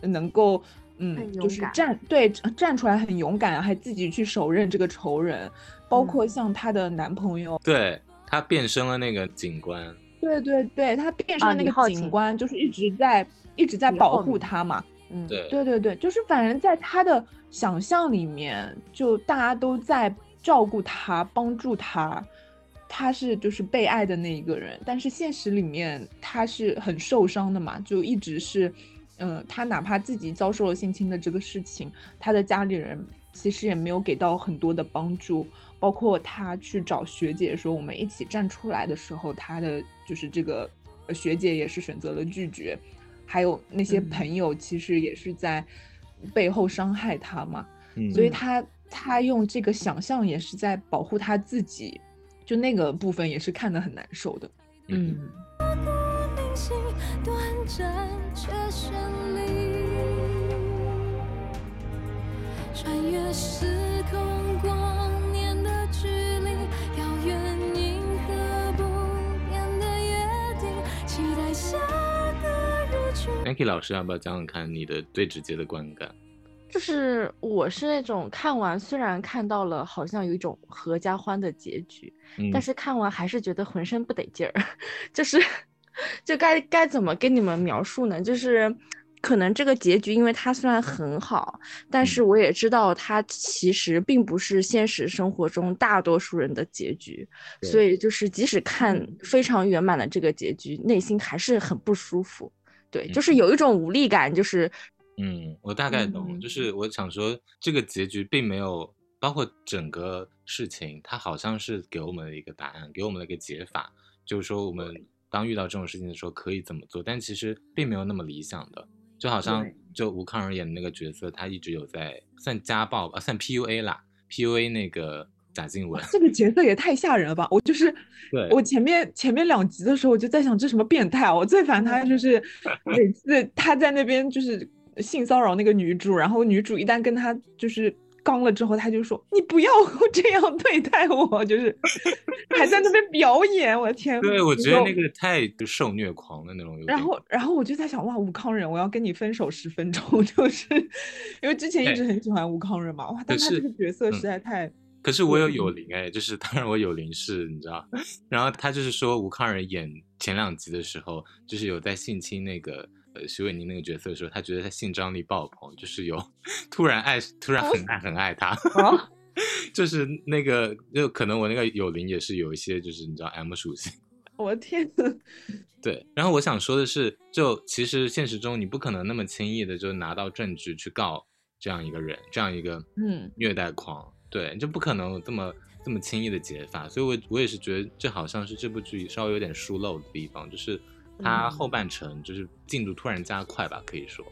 能够，嗯，就是站对站出来很勇敢，还自己去手刃这个仇人，包括像她的男朋友，对她变身了那个警官，对对对，他变成那个警官就是一直在。一直在保护他嘛，嗯，对对对对，就是反正在他的想象里面，就大家都在照顾他、帮助他，他是就是被爱的那一个人。但是现实里面他是很受伤的嘛，就一直是，嗯，他哪怕自己遭受了性侵的这个事情，他的家里人其实也没有给到很多的帮助，包括他去找学姐说我们一起站出来的时候，他的就是这个学姐也是选择了拒绝。还有那些朋友，其实也是在背后伤害他嘛，所以他他用这个想象也是在保护他自己，就那个部分也是看得很难受的。嗯。穿越时空光 Anki 老师，要不要讲讲看你的最直接的观感？就是我是那种看完虽然看到了好像有一种合家欢的结局，但是看完还是觉得浑身不得劲儿。就是，就该该怎么跟你们描述呢？就是可能这个结局，因为它虽然很好，但是我也知道它其实并不是现实生活中大多数人的结局，所以就是即使看非常圆满的这个结局，内心还是很不舒服。对，就是。有一种无力感，就是，嗯，我大概懂，就是我想说，这个结局并没有包括整个事情，它好像是给我们了一个答案，给我们了一个解法，就是说我们当遇到这种事情的时候可以怎么做，但其实并没有那么理想的，就好像就吴康仁演的那个角色，他一直有在算家暴吧，算 PUA 啦，PUA 那个。贾静雯这个角色也太吓人了吧！我就是，我前面前面两集的时候，我就在想这什么变态啊！我最烦他就是 每次他在那边就是性骚扰那个女主，然后女主一旦跟他就是刚了之后，他就说你不要 这样对待我，就是 还在那边表演，我的天！对，我觉得那个太受虐狂的那种。然后，然后我就在想，哇，吴康仁，我要跟你分手十分钟，就是因为之前一直很喜欢吴康仁嘛，哇，但他这个角色实在太。可是我有有灵哎，就是当然我有灵是，你知道，然后他就是说吴康仁演前两集的时候，就是有在性侵那个呃徐伟宁那个角色的时候，他觉得他性张力爆棚，就是有突然爱，突然很爱很爱他，就是那个就可能我那个有灵也是有一些就是你知道 M 属性，我的天，对，然后我想说的是，就其实现实中你不可能那么轻易的就拿到证据去告这样一个人，这样一个嗯。虐待狂。对，就不可能这么这么轻易的解法，所以，我我也是觉得这好像是这部剧稍微有点疏漏的地方，就是它后半程就是进度突然加快吧，可以说。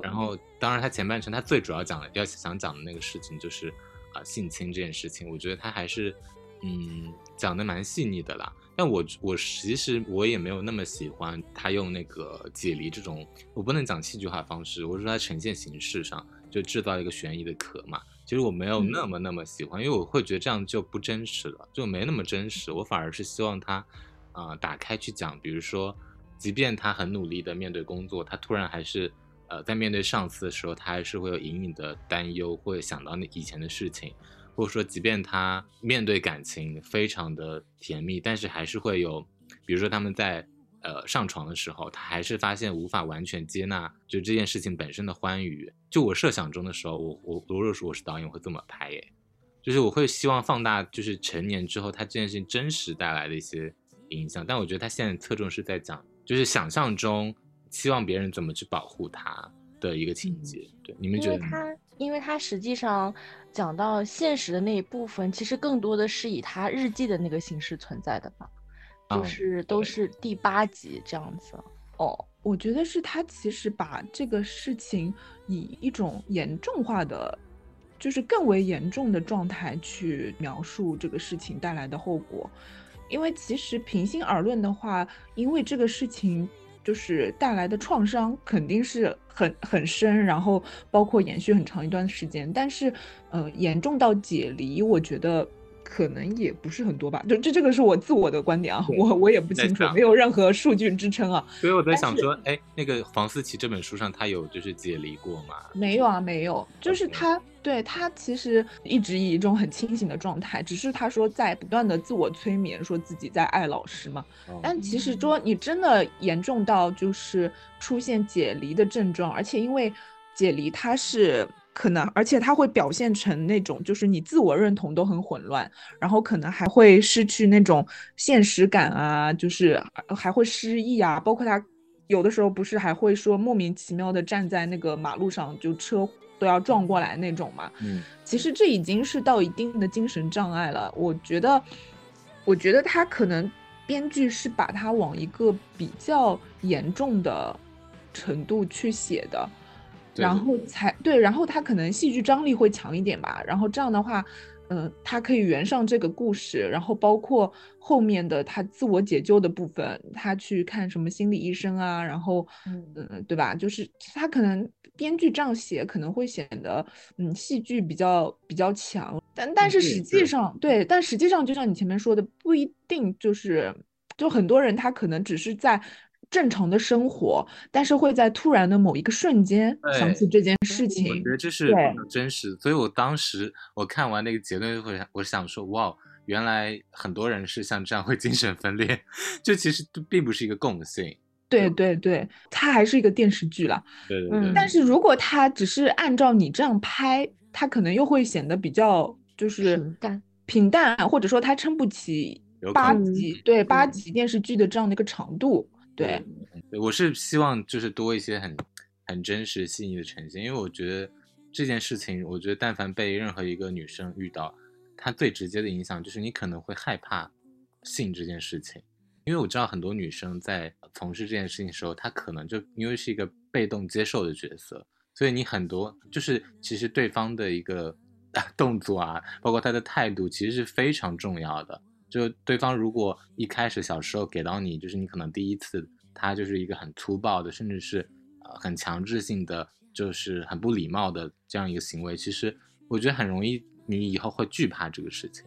然后，当然它前半程它最主要讲的要想讲的那个事情就是啊性侵这件事情，我觉得它还是嗯，讲的蛮细腻的啦。但我我其实我也没有那么喜欢他用那个解离这种，我不能讲戏剧化方式，我是说他呈现形式上就制造一个悬疑的壳嘛。其实我没有那么那么喜欢，因为我会觉得这样就不真实了，就没那么真实。我反而是希望他，啊，打开去讲，比如说，即便他很努力的面对工作，他突然还是，呃，在面对上司的时候，他还是会有隐隐的担忧，会想到那以前的事情。或者说，即便他面对感情非常的甜蜜，但是还是会有，比如说他们在呃上床的时候，他还是发现无法完全接纳就这件事情本身的欢愉。就我设想中的时候，我我如果说我是导演，会这么拍耶，就是我会希望放大就是成年之后他这件事情真实带来的一些影响。但我觉得他现在侧重是在讲，就是想象中希望别人怎么去保护他的一个情节。对，你们觉得？他，因为他实际上。讲到现实的那一部分，其实更多的是以他日记的那个形式存在的吧，就是都是第八集这样子。哦，我觉得是他其实把这个事情以一种严重化的，就是更为严重的状态去描述这个事情带来的后果，因为其实平心而论的话，因为这个事情。就是带来的创伤肯定是很很深，然后包括延续很长一段时间，但是，呃，严重到解离，我觉得。可能也不是很多吧，就这这个是我自我的观点啊，我我也不清楚，没有任何数据支撑啊。所以我在想说，哎，那个房思琪这本书上他有就是解离过吗？没有啊，没有，就是他对他其实一直以一种很清醒的状态，只是他说在不断的自我催眠，说自己在爱老师嘛。但其实说你真的严重到就是出现解离的症状，而且因为解离它是。可能，而且他会表现成那种，就是你自我认同都很混乱，然后可能还会失去那种现实感啊，就是还会失忆啊。包括他有的时候不是还会说莫名其妙的站在那个马路上，就车都要撞过来那种嘛。嗯，其实这已经是到一定的精神障碍了。我觉得，我觉得他可能编剧是把他往一个比较严重的程度去写的。然后才对，然后他可能戏剧张力会强一点吧。然后这样的话，嗯，他可以圆上这个故事。然后包括后面的他自我解救的部分，他去看什么心理医生啊，然后嗯，对吧？就是他可能编剧这样写可能会显得嗯戏剧比较比较强，但但是实际上对，但实际上就像你前面说的，不一定就是就很多人他可能只是在。正常的生活，但是会在突然的某一个瞬间想起这件事情。我觉得这是真实，所以我当时我看完那个结论，会我想说，哇，原来很多人是像这样会精神分裂，就其实并不是一个共性。对对对，它还是一个电视剧啦。对对对。但是如果它只是按照你这样拍，它可能又会显得比较就是平淡，平淡，或者说它撑不起八集对八集电视剧的这样的一个长度。对，我是希望就是多一些很很真实细腻的呈现，因为我觉得这件事情，我觉得但凡被任何一个女生遇到，她最直接的影响就是你可能会害怕性这件事情，因为我知道很多女生在从事这件事情的时候，她可能就因为是一个被动接受的角色，所以你很多就是其实对方的一个 动作啊，包括他的态度，其实是非常重要的。就对方如果一开始小时候给到你，就是你可能第一次，他就是一个很粗暴的，甚至是呃很强制性的，就是很不礼貌的这样一个行为，其实我觉得很容易你以后会惧怕这个事情。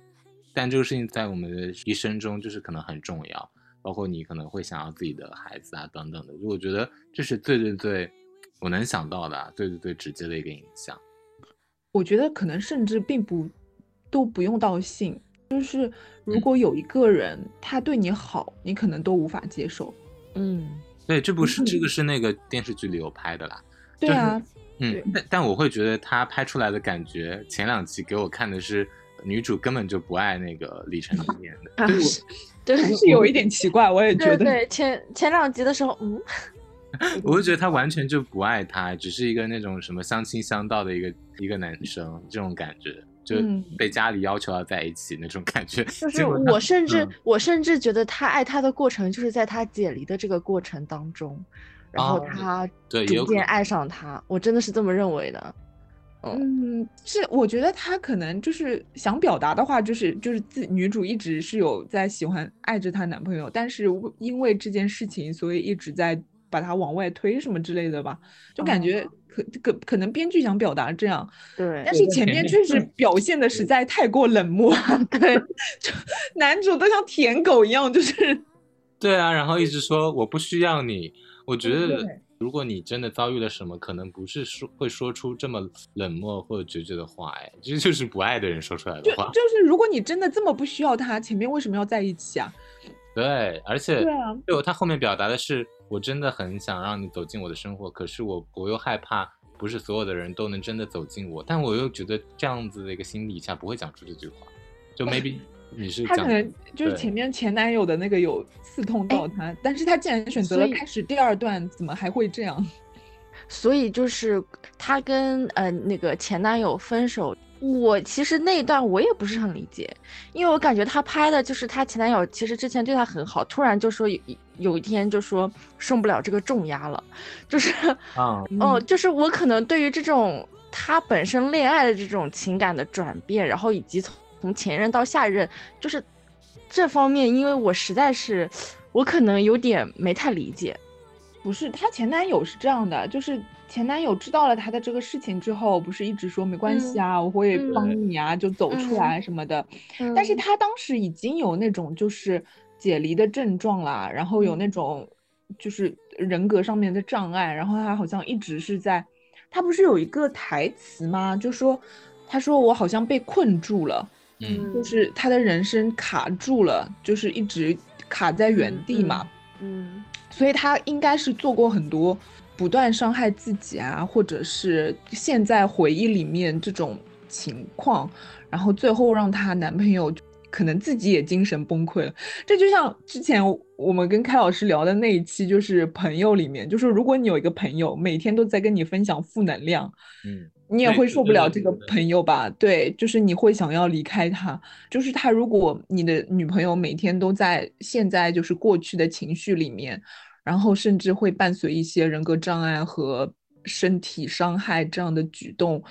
但这个事情在我们的一生中就是可能很重要，包括你可能会想要自己的孩子啊等等的。就我觉得这是最最最我能想到的最最最直接的一个影响。我觉得可能甚至并不都不用到性。就是如果有一个人他对你好，你可能都无法接受。嗯，对，这不是这个是那个电视剧里有拍的啦。对啊，嗯，但但我会觉得他拍出来的感觉，前两集给我看的是女主根本就不爱那个李晨演的，对，是有一点奇怪，我也觉得。对，前前两集的时候，嗯，我会觉得他完全就不爱他，只是一个那种什么相亲相道的一个一个男生这种感觉。就被家里要求要在一起那种感觉，就是我甚至我甚至觉得他爱他的过程就是在他解离的这个过程当中，然后他逐渐爱上他，我真的是这么认为的。嗯，是我觉得他可能就是想表达的话，就是就是自女主一直是有在喜欢爱着她男朋友，但是因为这件事情，所以一直在把它往外推什么之类的吧，就感觉可可可能编剧想表达这样，对，但是前面确实表现的实在太过冷漠 对，就男主都像舔狗一样，就是，对啊，然后一直说我不需要你，我觉得。如果你真的遭遇了什么，可能不是说会说出这么冷漠或者决绝的话，哎，这就是不爱的人说出来的话。就就是如果你真的这么不需要他，前面为什么要在一起啊？对，而且对啊，就他后面表达的是，我真的很想让你走进我的生活，可是我我又害怕，不是所有的人都能真的走进我，但我又觉得这样子的一个心理下不会讲出这句话，就 maybe。你是他可能就是前面前男友的那个有刺痛到他，但是他既然选择了开始第二段，怎么还会这样？所以就是他跟呃那个前男友分手，我其实那一段我也不是很理解，因为我感觉他拍的就是他前男友其实之前对他很好，突然就说有有一天就说受不了这个重压了，就是啊哦，就是我可能对于这种他本身恋爱的这种情感的转变，然后以及从。从前任到下任，就是这方面，因为我实在是，我可能有点没太理解。不是，她前男友是这样的，就是前男友知道了她的这个事情之后，不是一直说没关系啊，我会帮你啊，就走出来什么的。但是她当时已经有那种就是解离的症状啦，然后有那种就是人格上面的障碍，然后她好像一直是在，她不是有一个台词吗？就说她说我好像被困住了。嗯，就是她的人生卡住了，就是一直卡在原地嘛。嗯，所以他应该是做过很多不断伤害自己啊，或者是现在回忆里面这种情况，然后最后让她男朋友可能自己也精神崩溃了。这就像之前我们跟开老师聊的那一期，就是朋友里面，就是如果你有一个朋友每天都在跟你分享负能量，嗯。你也会受不了这个朋友吧？对，就是你会想要离开他。就是他，如果你的女朋友每天都在现在就是过去的情绪里面，然后甚至会伴随一些人格障碍和身体伤害这样的举动。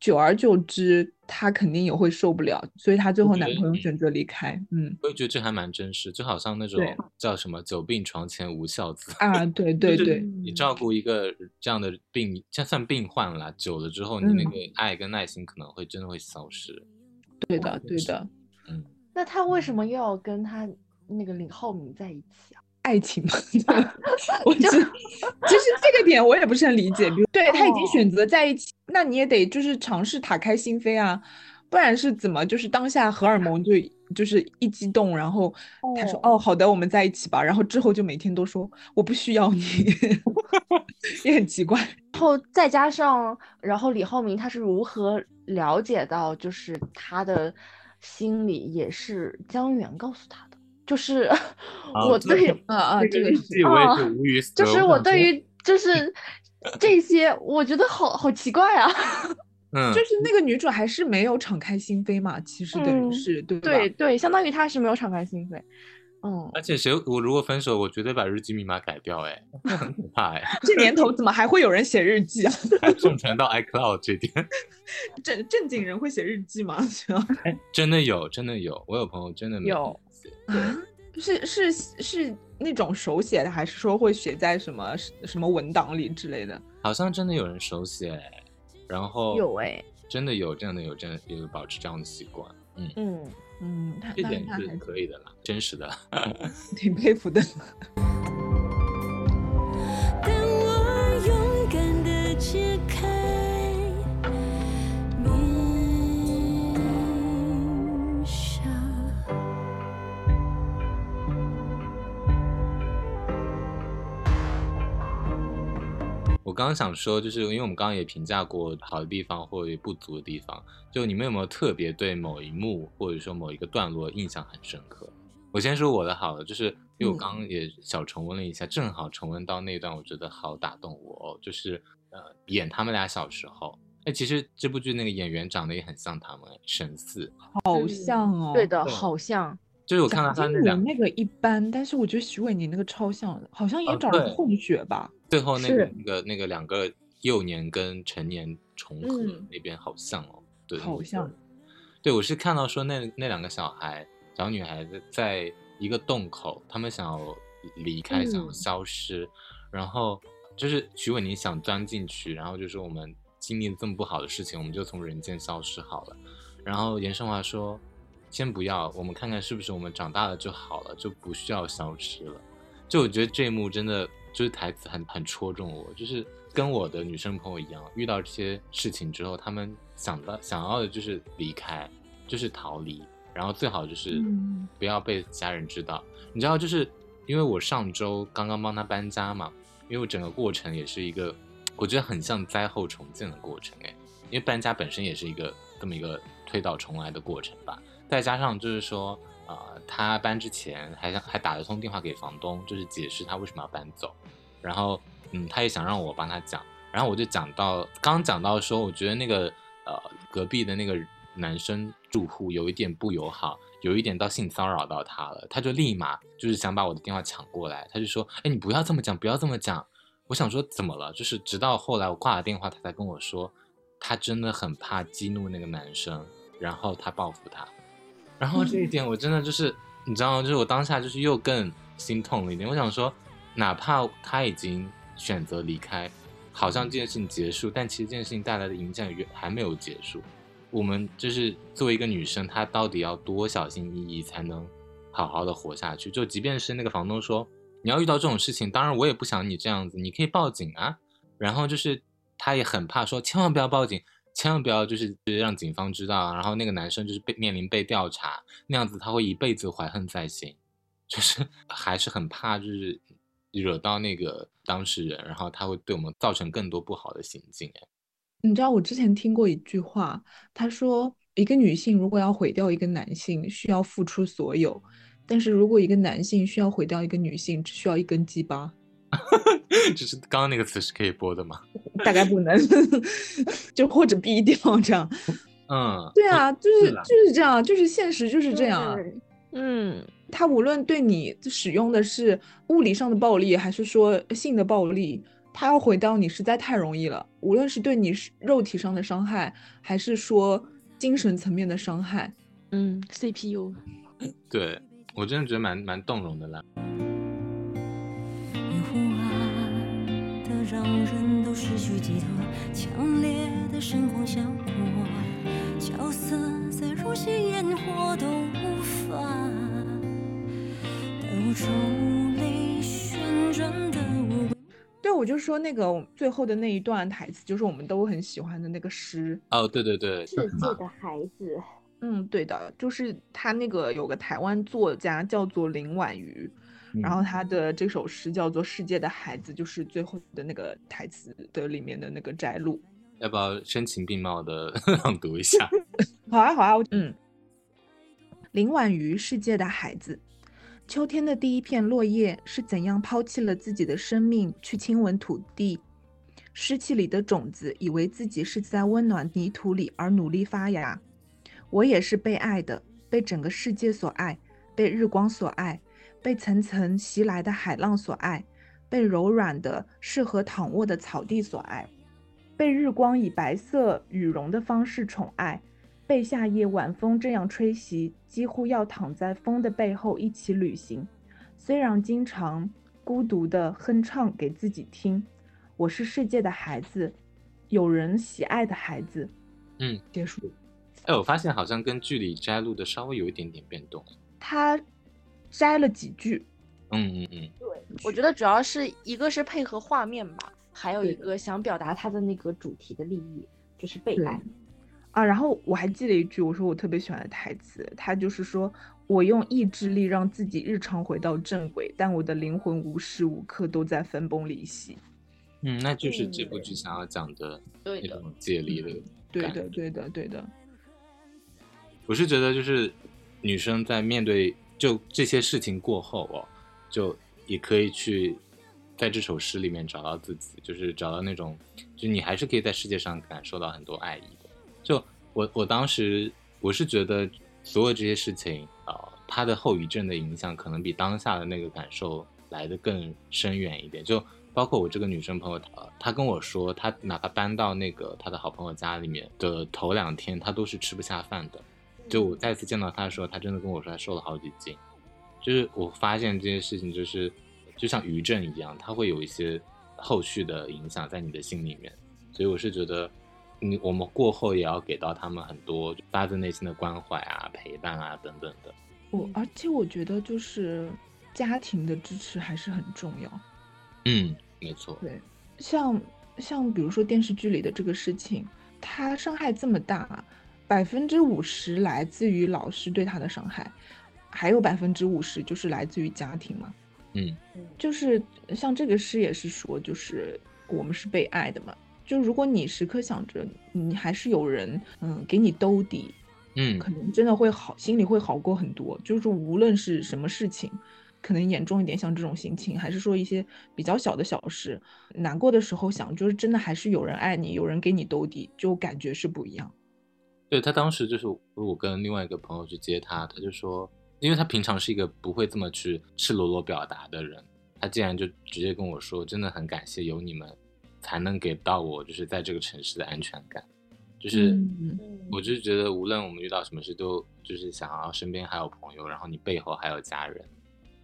久而久之，她肯定也会受不了，所以她最后男朋友选择离开。嗯，我也觉得这还蛮真实，就好像那种叫什么“久病床前无孝子”啊，对 对对，你照顾一个这样的病，这算病患了，久了之后，你那个爱跟耐心可能会真的会消失。对的，对的。嗯，那她为什么又要跟她那个李浩明在一起啊？爱情嘛，我就其实这个点我也不是很理解。比如，对他已经选择在一起，那你也得就是尝试打开心扉啊，不然是怎么就是当下荷尔蒙就就是一激动，然后他说哦好的我们在一起吧，然后之后就每天都说我不需要你，也很奇怪。然后再加上，然后李浩明他是如何了解到就是他的心理也是江源告诉他的。就是我对啊啊，这个啊，就是我对于就是这些，我觉得好好奇怪啊。嗯，就是那个女主还是没有敞开心扉嘛，其实等于是对对对，相当于她是没有敞开心扉。嗯，而且谁我如果分手，我绝对把日记密码改掉，哎，很可怕哎。这年头怎么还会有人写日记啊？上传到 iCloud 这边，正正经人会写日记吗？哎，真的有，真的有，我有朋友真的有。啊，是是是那种手写的，还是说会写在什么什么文档里之类的？好像真的有人手写，然后有哎，真的有这样的有这样有保持这样的习惯，嗯嗯嗯，这点是可以的啦，真实的，挺佩服的。刚刚想说，就是因为我们刚刚也评价过好的地方或者不足的地方，就你们有没有特别对某一幕或者说某一个段落印象很深刻？我先说我的好了，就是因为我刚刚也小重温了一下，正好重温到那段，我觉得好打动我哦，就是呃演他们俩小时候，哎，其实这部剧那个演员长得也很像他们，神似，好像哦，对的，好像。就是我看到他那两那个一般，但是我觉得徐伟宁那个超像，好像也找了混血吧。最后那个那个那个两个幼年跟成年重合那边好像哦，对，好像。对，我是看到说那那两个小孩小女孩子在一个洞口，他们想要离开，想要消失，然后就是徐伟宁想钻进去，然后就说我们经历了这么不好的事情，我们就从人间消失好了。然后严胜华说，先不要，我们看看是不是我们长大了就好了，就不需要消失了。就我觉得这一幕真的就是台词很很戳中我，就是跟我的女生朋友一样，遇到这些事情之后，他们想到想要的就是离开，就是逃离，然后最好就是不要被家人知道。你知道，就是因为我上周刚刚帮他搬家嘛，因为我整个过程也是一个，我觉得很像灾后重建的过程诶，因为搬家本身也是一个这么一个推倒重来的过程吧，再加上就是说。啊，他搬之前还想还打了通电话给房东，就是解释他为什么要搬走。然后，嗯，他也想让我帮他讲。然后我就讲到，刚讲到说，我觉得那个呃隔壁的那个男生住户有一点不友好，有一点到性骚扰到他了。他就立马就是想把我的电话抢过来，他就说：“哎，你不要这么讲，不要这么讲。”我想说怎么了？就是直到后来我挂了电话，他才跟我说，他真的很怕激怒那个男生，然后他报复他。然后这一点我真的就是，你知道吗，就是我当下就是又更心痛了一点。我想说，哪怕他已经选择离开，好像这件事情结束，但其实这件事情带来的影响也还没有结束。我们就是作为一个女生，她到底要多小心翼翼才能好好的活下去？就即便是那个房东说你要遇到这种事情，当然我也不想你这样子，你可以报警啊。然后就是他也很怕说，千万不要报警。千万不要就是让警方知道，然后那个男生就是被面临被调查那样子，他会一辈子怀恨在心，就是还是很怕就是惹到那个当事人，然后他会对我们造成更多不好的行径。哎，你知道我之前听过一句话，他说一个女性如果要毁掉一个男性，需要付出所有，但是如果一个男性需要毁掉一个女性，只需要一根鸡巴。就是刚刚那个词是可以播的吗？大概不能，就或者毙掉这样。嗯，对啊，就是就是这样，就是现实就是这样。嗯，他无论对你使用的是物理上的暴力，还是说性的暴力，他要回到你实在太容易了。无论是对你肉体上的伤害，还是说精神层面的伤害，嗯，CPU，对我真的觉得蛮蛮动容的啦。让人都失去寄托强烈的生活效果，角色再如戏烟火都无法兜泪旋转的无对，我就说那个最后的那一段台词，就是我们都很喜欢的那个诗。哦，对对对，世界的孩子。嗯，对的，就是他那个有个台湾作家叫做林婉瑜。然后他的这首诗叫做《世界的孩子》，就是最后的那个台词的里面的那个摘录。要不要声情并茂的 朗读一下？好啊，好啊，嗯。林婉瑜，《世界的孩子》。秋天的第一片落叶是怎样抛弃了自己的生命去亲吻土地？湿气里的种子以为自己是在温暖泥土里而努力发芽。我也是被爱的，被整个世界所爱，被日光所爱。被层层袭来的海浪所爱，被柔软的、适合躺卧的草地所爱，被日光以白色羽绒的方式宠爱，被夏夜晚风这样吹袭，几乎要躺在风的背后一起旅行。虽然经常孤独的哼唱给自己听，我是世界的孩子，有人喜爱的孩子。嗯，结束。哎，我发现好像跟剧里摘录的稍微有一点点变动。他。摘了几句，嗯嗯嗯，对，我觉得主要是一个是配合画面吧，还有一个想表达他的那个主题的利益，就是被爱啊。然后我还记得一句，我说我特别喜欢的台词，他就是说我用意志力让自己日常回到正轨，但我的灵魂无时无刻都在分崩离析。嗯，那就是这部剧想要讲的那种借力的，对的，对的，对的。我是觉得就是女生在面对。就这些事情过后哦，就也可以去在这首诗里面找到自己，就是找到那种，就你还是可以在世界上感受到很多爱意的。就我我当时我是觉得所有这些事情啊，它的后遗症的影响可能比当下的那个感受来的更深远一点。就包括我这个女生朋友，她，她跟我说，她哪怕搬到那个她的好朋友家里面的头两天，她都是吃不下饭的。就我再次见到他的时候，他真的跟我说，他瘦了好几斤。就是我发现这些事情，就是就像余震一样，它会有一些后续的影响在你的心里面。所以我是觉得，你我们过后也要给到他们很多发自内心的关怀啊、陪伴啊等等的。我而且我觉得就是家庭的支持还是很重要。嗯，没错。对，像像比如说电视剧里的这个事情，他伤害这么大，百分之五十来自于老师对他的伤害。还有百分之五十就是来自于家庭嘛，嗯，就是像这个诗也是说，就是我们是被爱的嘛。就如果你时刻想着你还是有人，嗯，给你兜底，嗯，可能真的会好，心里会好过很多。就是无论是什么事情，可能严重一点，像这种心情，还是说一些比较小的小事，难过的时候想，就是真的还是有人爱你，有人给你兜底，就感觉是不一样。对他当时就是我跟另外一个朋友去接他，他就说。因为他平常是一个不会这么去赤裸裸表达的人，他竟然就直接跟我说，真的很感谢有你们，才能给到我就是在这个城市的安全感。就是，我就是觉得无论我们遇到什么事，都就是想要身边还有朋友，然后你背后还有家人，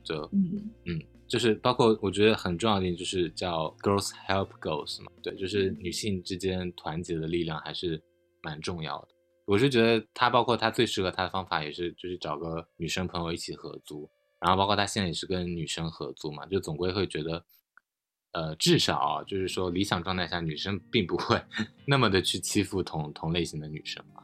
就，嗯嗯，就是包括我觉得很重要的一点就是叫 girls help girls 嘛，对，就是女性之间团结的力量还是蛮重要的。我是觉得他，包括他最适合他的方法，也是就是找个女生朋友一起合租，然后包括他现在也是跟女生合租嘛，就总归会觉得，呃，至少就是说理想状态下，女生并不会 那么的去欺负同同类型的女生嘛，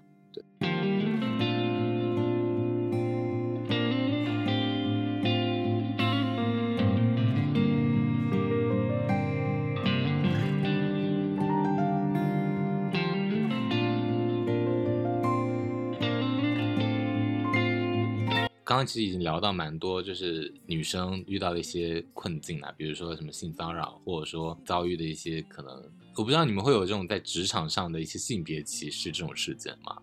刚刚其实已经聊到蛮多，就是女生遇到的一些困境啊，比如说什么性骚扰，或者说遭遇的一些可能，我不知道你们会有这种在职场上的一些性别歧视这种事件吗？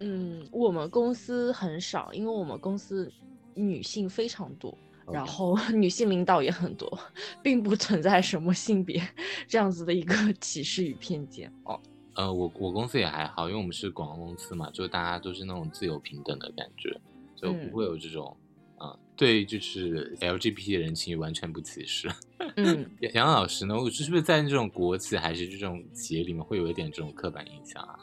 嗯，我们公司很少，因为我们公司女性非常多，然后女性领导也很多，并不存在什么性别这样子的一个 歧视与偏见哦。呃，我我公司也还好，因为我们是广告公司嘛，就大家都是那种自由平等的感觉。就不会有这种，啊，对，就是 LGBT 人群完全不歧视。嗯，杨杨老师呢，我是不是在这种国企还是这种企业里面会有一点这种刻板印象啊？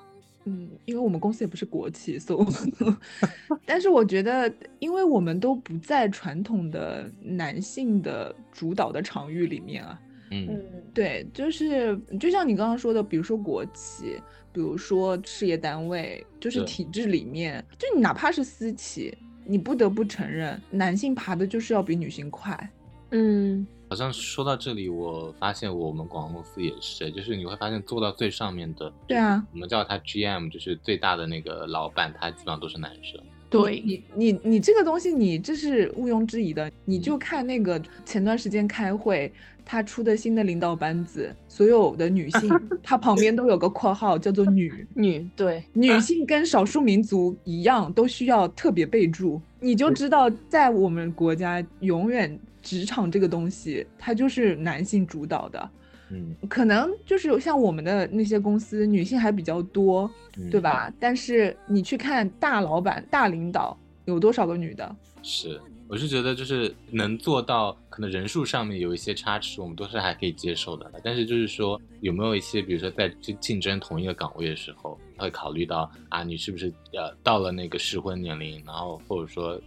嗯，因为我们公司也不是国企，所以，但是我觉得，因为我们都不在传统的男性的主导的场域里面啊。嗯，对，就是就像你刚刚说的，比如说国企。比如说事业单位，就是体制里面，就你哪怕是私企，你不得不承认，男性爬的就是要比女性快。嗯，好像说到这里，我发现我们广告公司也是，就是你会发现做到最上面的，对啊，我们叫他 GM，就是最大的那个老板，他基本上都是男生。对你，你，你这个东西，你这是毋庸置疑的。你就看那个前段时间开会。他出的新的领导班子，所有的女性，他旁边都有个括号，叫做“女 女”。对，女性跟少数民族一样，都需要特别备注。你就知道，在我们国家，永远职场这个东西，它就是男性主导的。嗯，可能就是像我们的那些公司，女性还比较多，对吧？但是你去看大老板、大领导，有多少个女的？是。我是觉得，就是能做到，可能人数上面有一些差池，我们都是还可以接受的。但是就是说，有没有一些，比如说在去竞争同一个岗位的时候，会考虑到啊，你是不是呃到了那个适婚年龄，然后或者说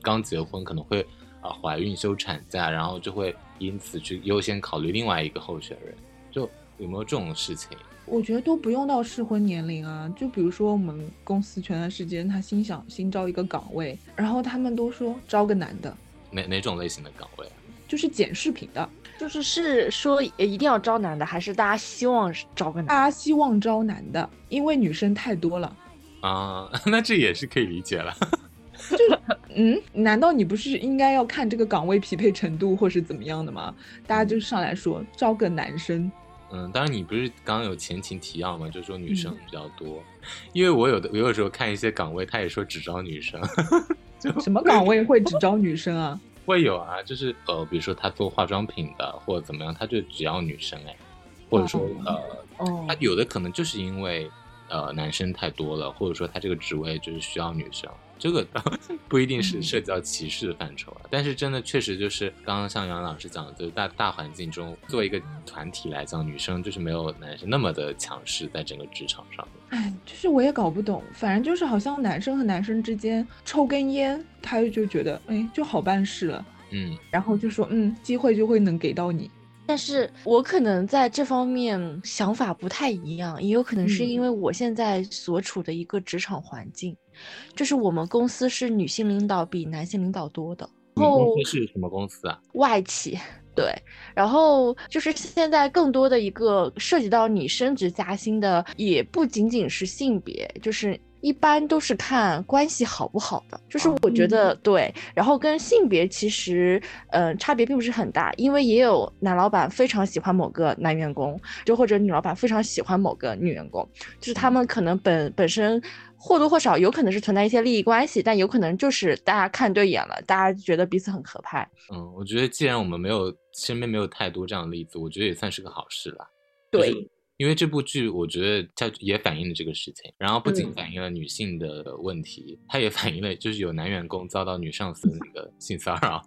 刚结婚可能会啊怀孕休产假，然后就会因此去优先考虑另外一个候选人，就有没有这种事情？我觉得都不用到适婚年龄啊，就比如说我们公司前段时间他新想新招一个岗位，然后他们都说招个男的，哪哪种类型的岗位？就是剪视频的，就是是说一定要招男的，还是大家希望招个男？大家希望招男的，因为女生太多了啊，那这也是可以理解了。就是嗯，难道你不是应该要看这个岗位匹配程度或是怎么样的吗？大家就上来说招个男生。嗯，当然你不是刚刚有前情提要吗？就是说女生比较多，因为我有的我有时候看一些岗位，他也说只招女生，什么岗位会只招女生啊？会有啊，就是呃，比如说他做化妆品的或者怎么样，他就只要女生哎，或者说呃，他有的可能就是因为呃男生太多了，或者说他这个职位就是需要女生。这个不一定是社交歧视的范畴啊，但是真的确实就是刚刚像杨老师讲的，就是大大环境中，作为一个团体来讲，女生就是没有男生那么的强势，在整个职场上。哎，就是我也搞不懂，反正就是好像男生和男生之间抽根烟，他就觉得哎就好办事了，嗯，然后就说嗯机会就会能给到你。但是我可能在这方面想法不太一样，也有可能是因为我现在所处的一个职场环境，就是我们公司是女性领导比男性领导多的。然后是什么公司啊？外企。对，然后就是现在更多的一个涉及到你升职加薪的，也不仅仅是性别，就是。一般都是看关系好不好的，就是我觉得对，然后跟性别其实，嗯，差别并不是很大，因为也有男老板非常喜欢某个男员工，就或者女老板非常喜欢某个女员工，就是他们可能本本身或多或少有可能是存在一些利益关系，但有可能就是大家看对眼了，大家觉得彼此很合拍。嗯，我觉得既然我们没有身边没有太多这样的例子，我觉得也算是个好事了。对。因为这部剧，我觉得它也反映了这个事情，然后不仅反映了女性的问题，它也反映了就是有男员工遭到女上司的那个性骚扰。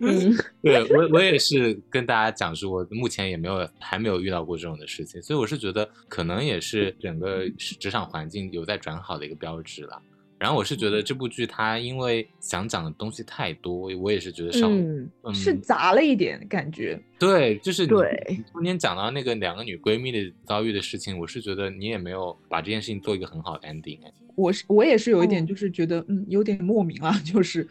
嗯，对我我也是跟大家讲说，我目前也没有还没有遇到过这种的事情，所以我是觉得可能也是整个职场环境有在转好的一个标志了。然后我是觉得这部剧它因为想讲的东西太多，我也是觉得上嗯是杂了一点感觉。对，就是对中间讲到那个两个女闺蜜的遭遇的事情，我是觉得你也没有把这件事情做一个很好的 ending。我是我也是有一点就是觉得嗯有点莫名啊，就是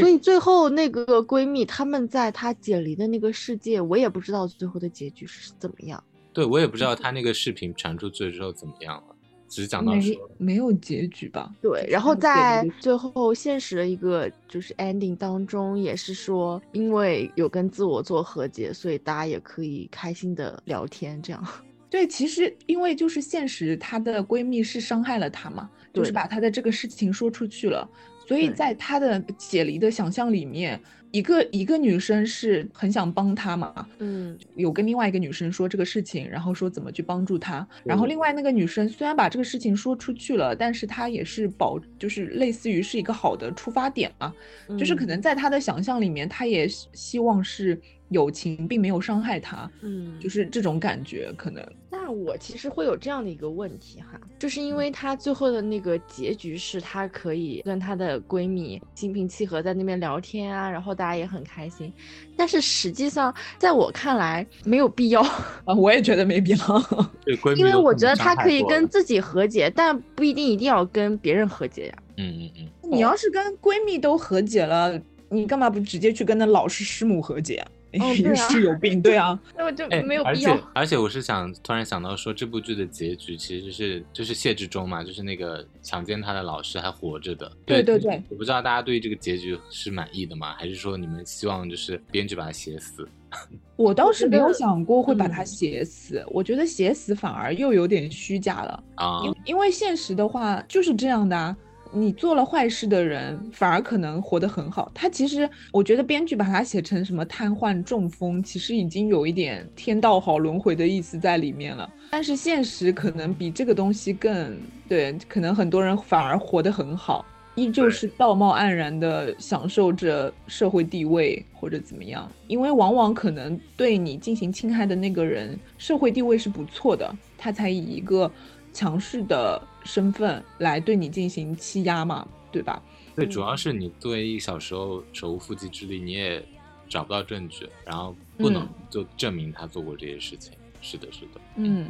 所以最后那个闺蜜她们在她解离的那个世界，我也不知道最后的结局是怎么样。对我也不知道她那个视频传出去之后怎么样了。只讲到没没有结局吧？对，然后在最后现实的一个就是 ending 当中，也是说因为有跟自我做和解，所以大家也可以开心的聊天。这样，对，其实因为就是现实，她的闺蜜是伤害了她嘛，就是把她的这个事情说出去了，所以在她的解离的想象里面。一个一个女生是很想帮他嘛，嗯，有跟另外一个女生说这个事情，然后说怎么去帮助他，然后另外那个女生虽然把这个事情说出去了，但是她也是保，就是类似于是一个好的出发点嘛，就是可能。在她的想象里面，她也希望是。友情并没有伤害她，嗯，就是这种感觉可能。那我其实会有这样的一个问题哈，就是因为她最后的那个结局是她可以跟她的闺蜜心平气和在那边聊天啊，然后大家也很开心。但是实际上，在我看来没有必要啊，我也觉得没必要。对闺蜜，因为我觉得她可以跟自己和解，但不一定一定要跟别人和解呀。嗯嗯嗯。你要是跟闺蜜都和解了，你干嘛不直接去跟那老师师母和解啊？也是有病，对啊，那我就没有必要。而且，而且我是想突然想到说，这部剧的结局其实是就是谢志忠嘛，就是那个强奸他的老师还活着的。对对对，我不知道大家对于这个结局是满意的吗？还是说你们希望就是编剧把他写死？我倒是没有想过会把他写死，我觉得写死反而又有点虚假了啊。因因为现实的话就是这样的啊。你做了坏事的人，反而可能活得很好。他其实，我觉得编剧把他写成什么瘫痪、中风，其实已经有一点天道好轮回的意思在里面了。但是现实可能比这个东西更对，可能很多人反而活得很好，依旧是道貌岸然的享受着社会地位或者怎么样。因为往往可能对你进行侵害的那个人，社会地位是不错的，他才以一个。强势的身份来对你进行欺压嘛，对吧？对，主要是你作为一小时候手无缚鸡之力，你也找不到证据，然后不能就证明他做过这些事情。是的，是的。嗯。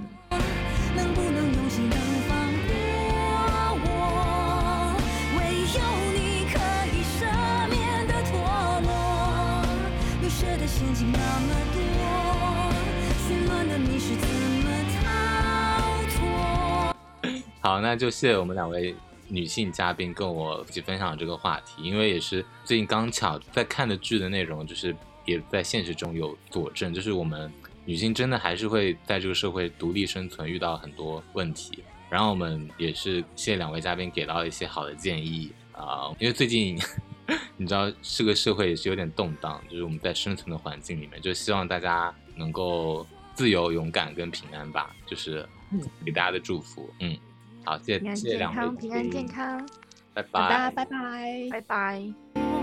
好，那就谢谢我们两位女性嘉宾跟我一起分享这个话题，因为也是最近刚巧在看的剧的内容，就是也在现实中有佐证，就是我们女性真的还是会在这个社会独立生存，遇到很多问题。然后我们也是谢谢两位嘉宾给到一些好的建议啊，因为最近 你知道，这个社会也是有点动荡，就是我们在生存的环境里面，就希望大家能够自由、勇敢跟平安吧，就是给大家的祝福，嗯。好，谢谢两位。平安健康，平安健康，拜拜，拜拜，拜拜，拜拜。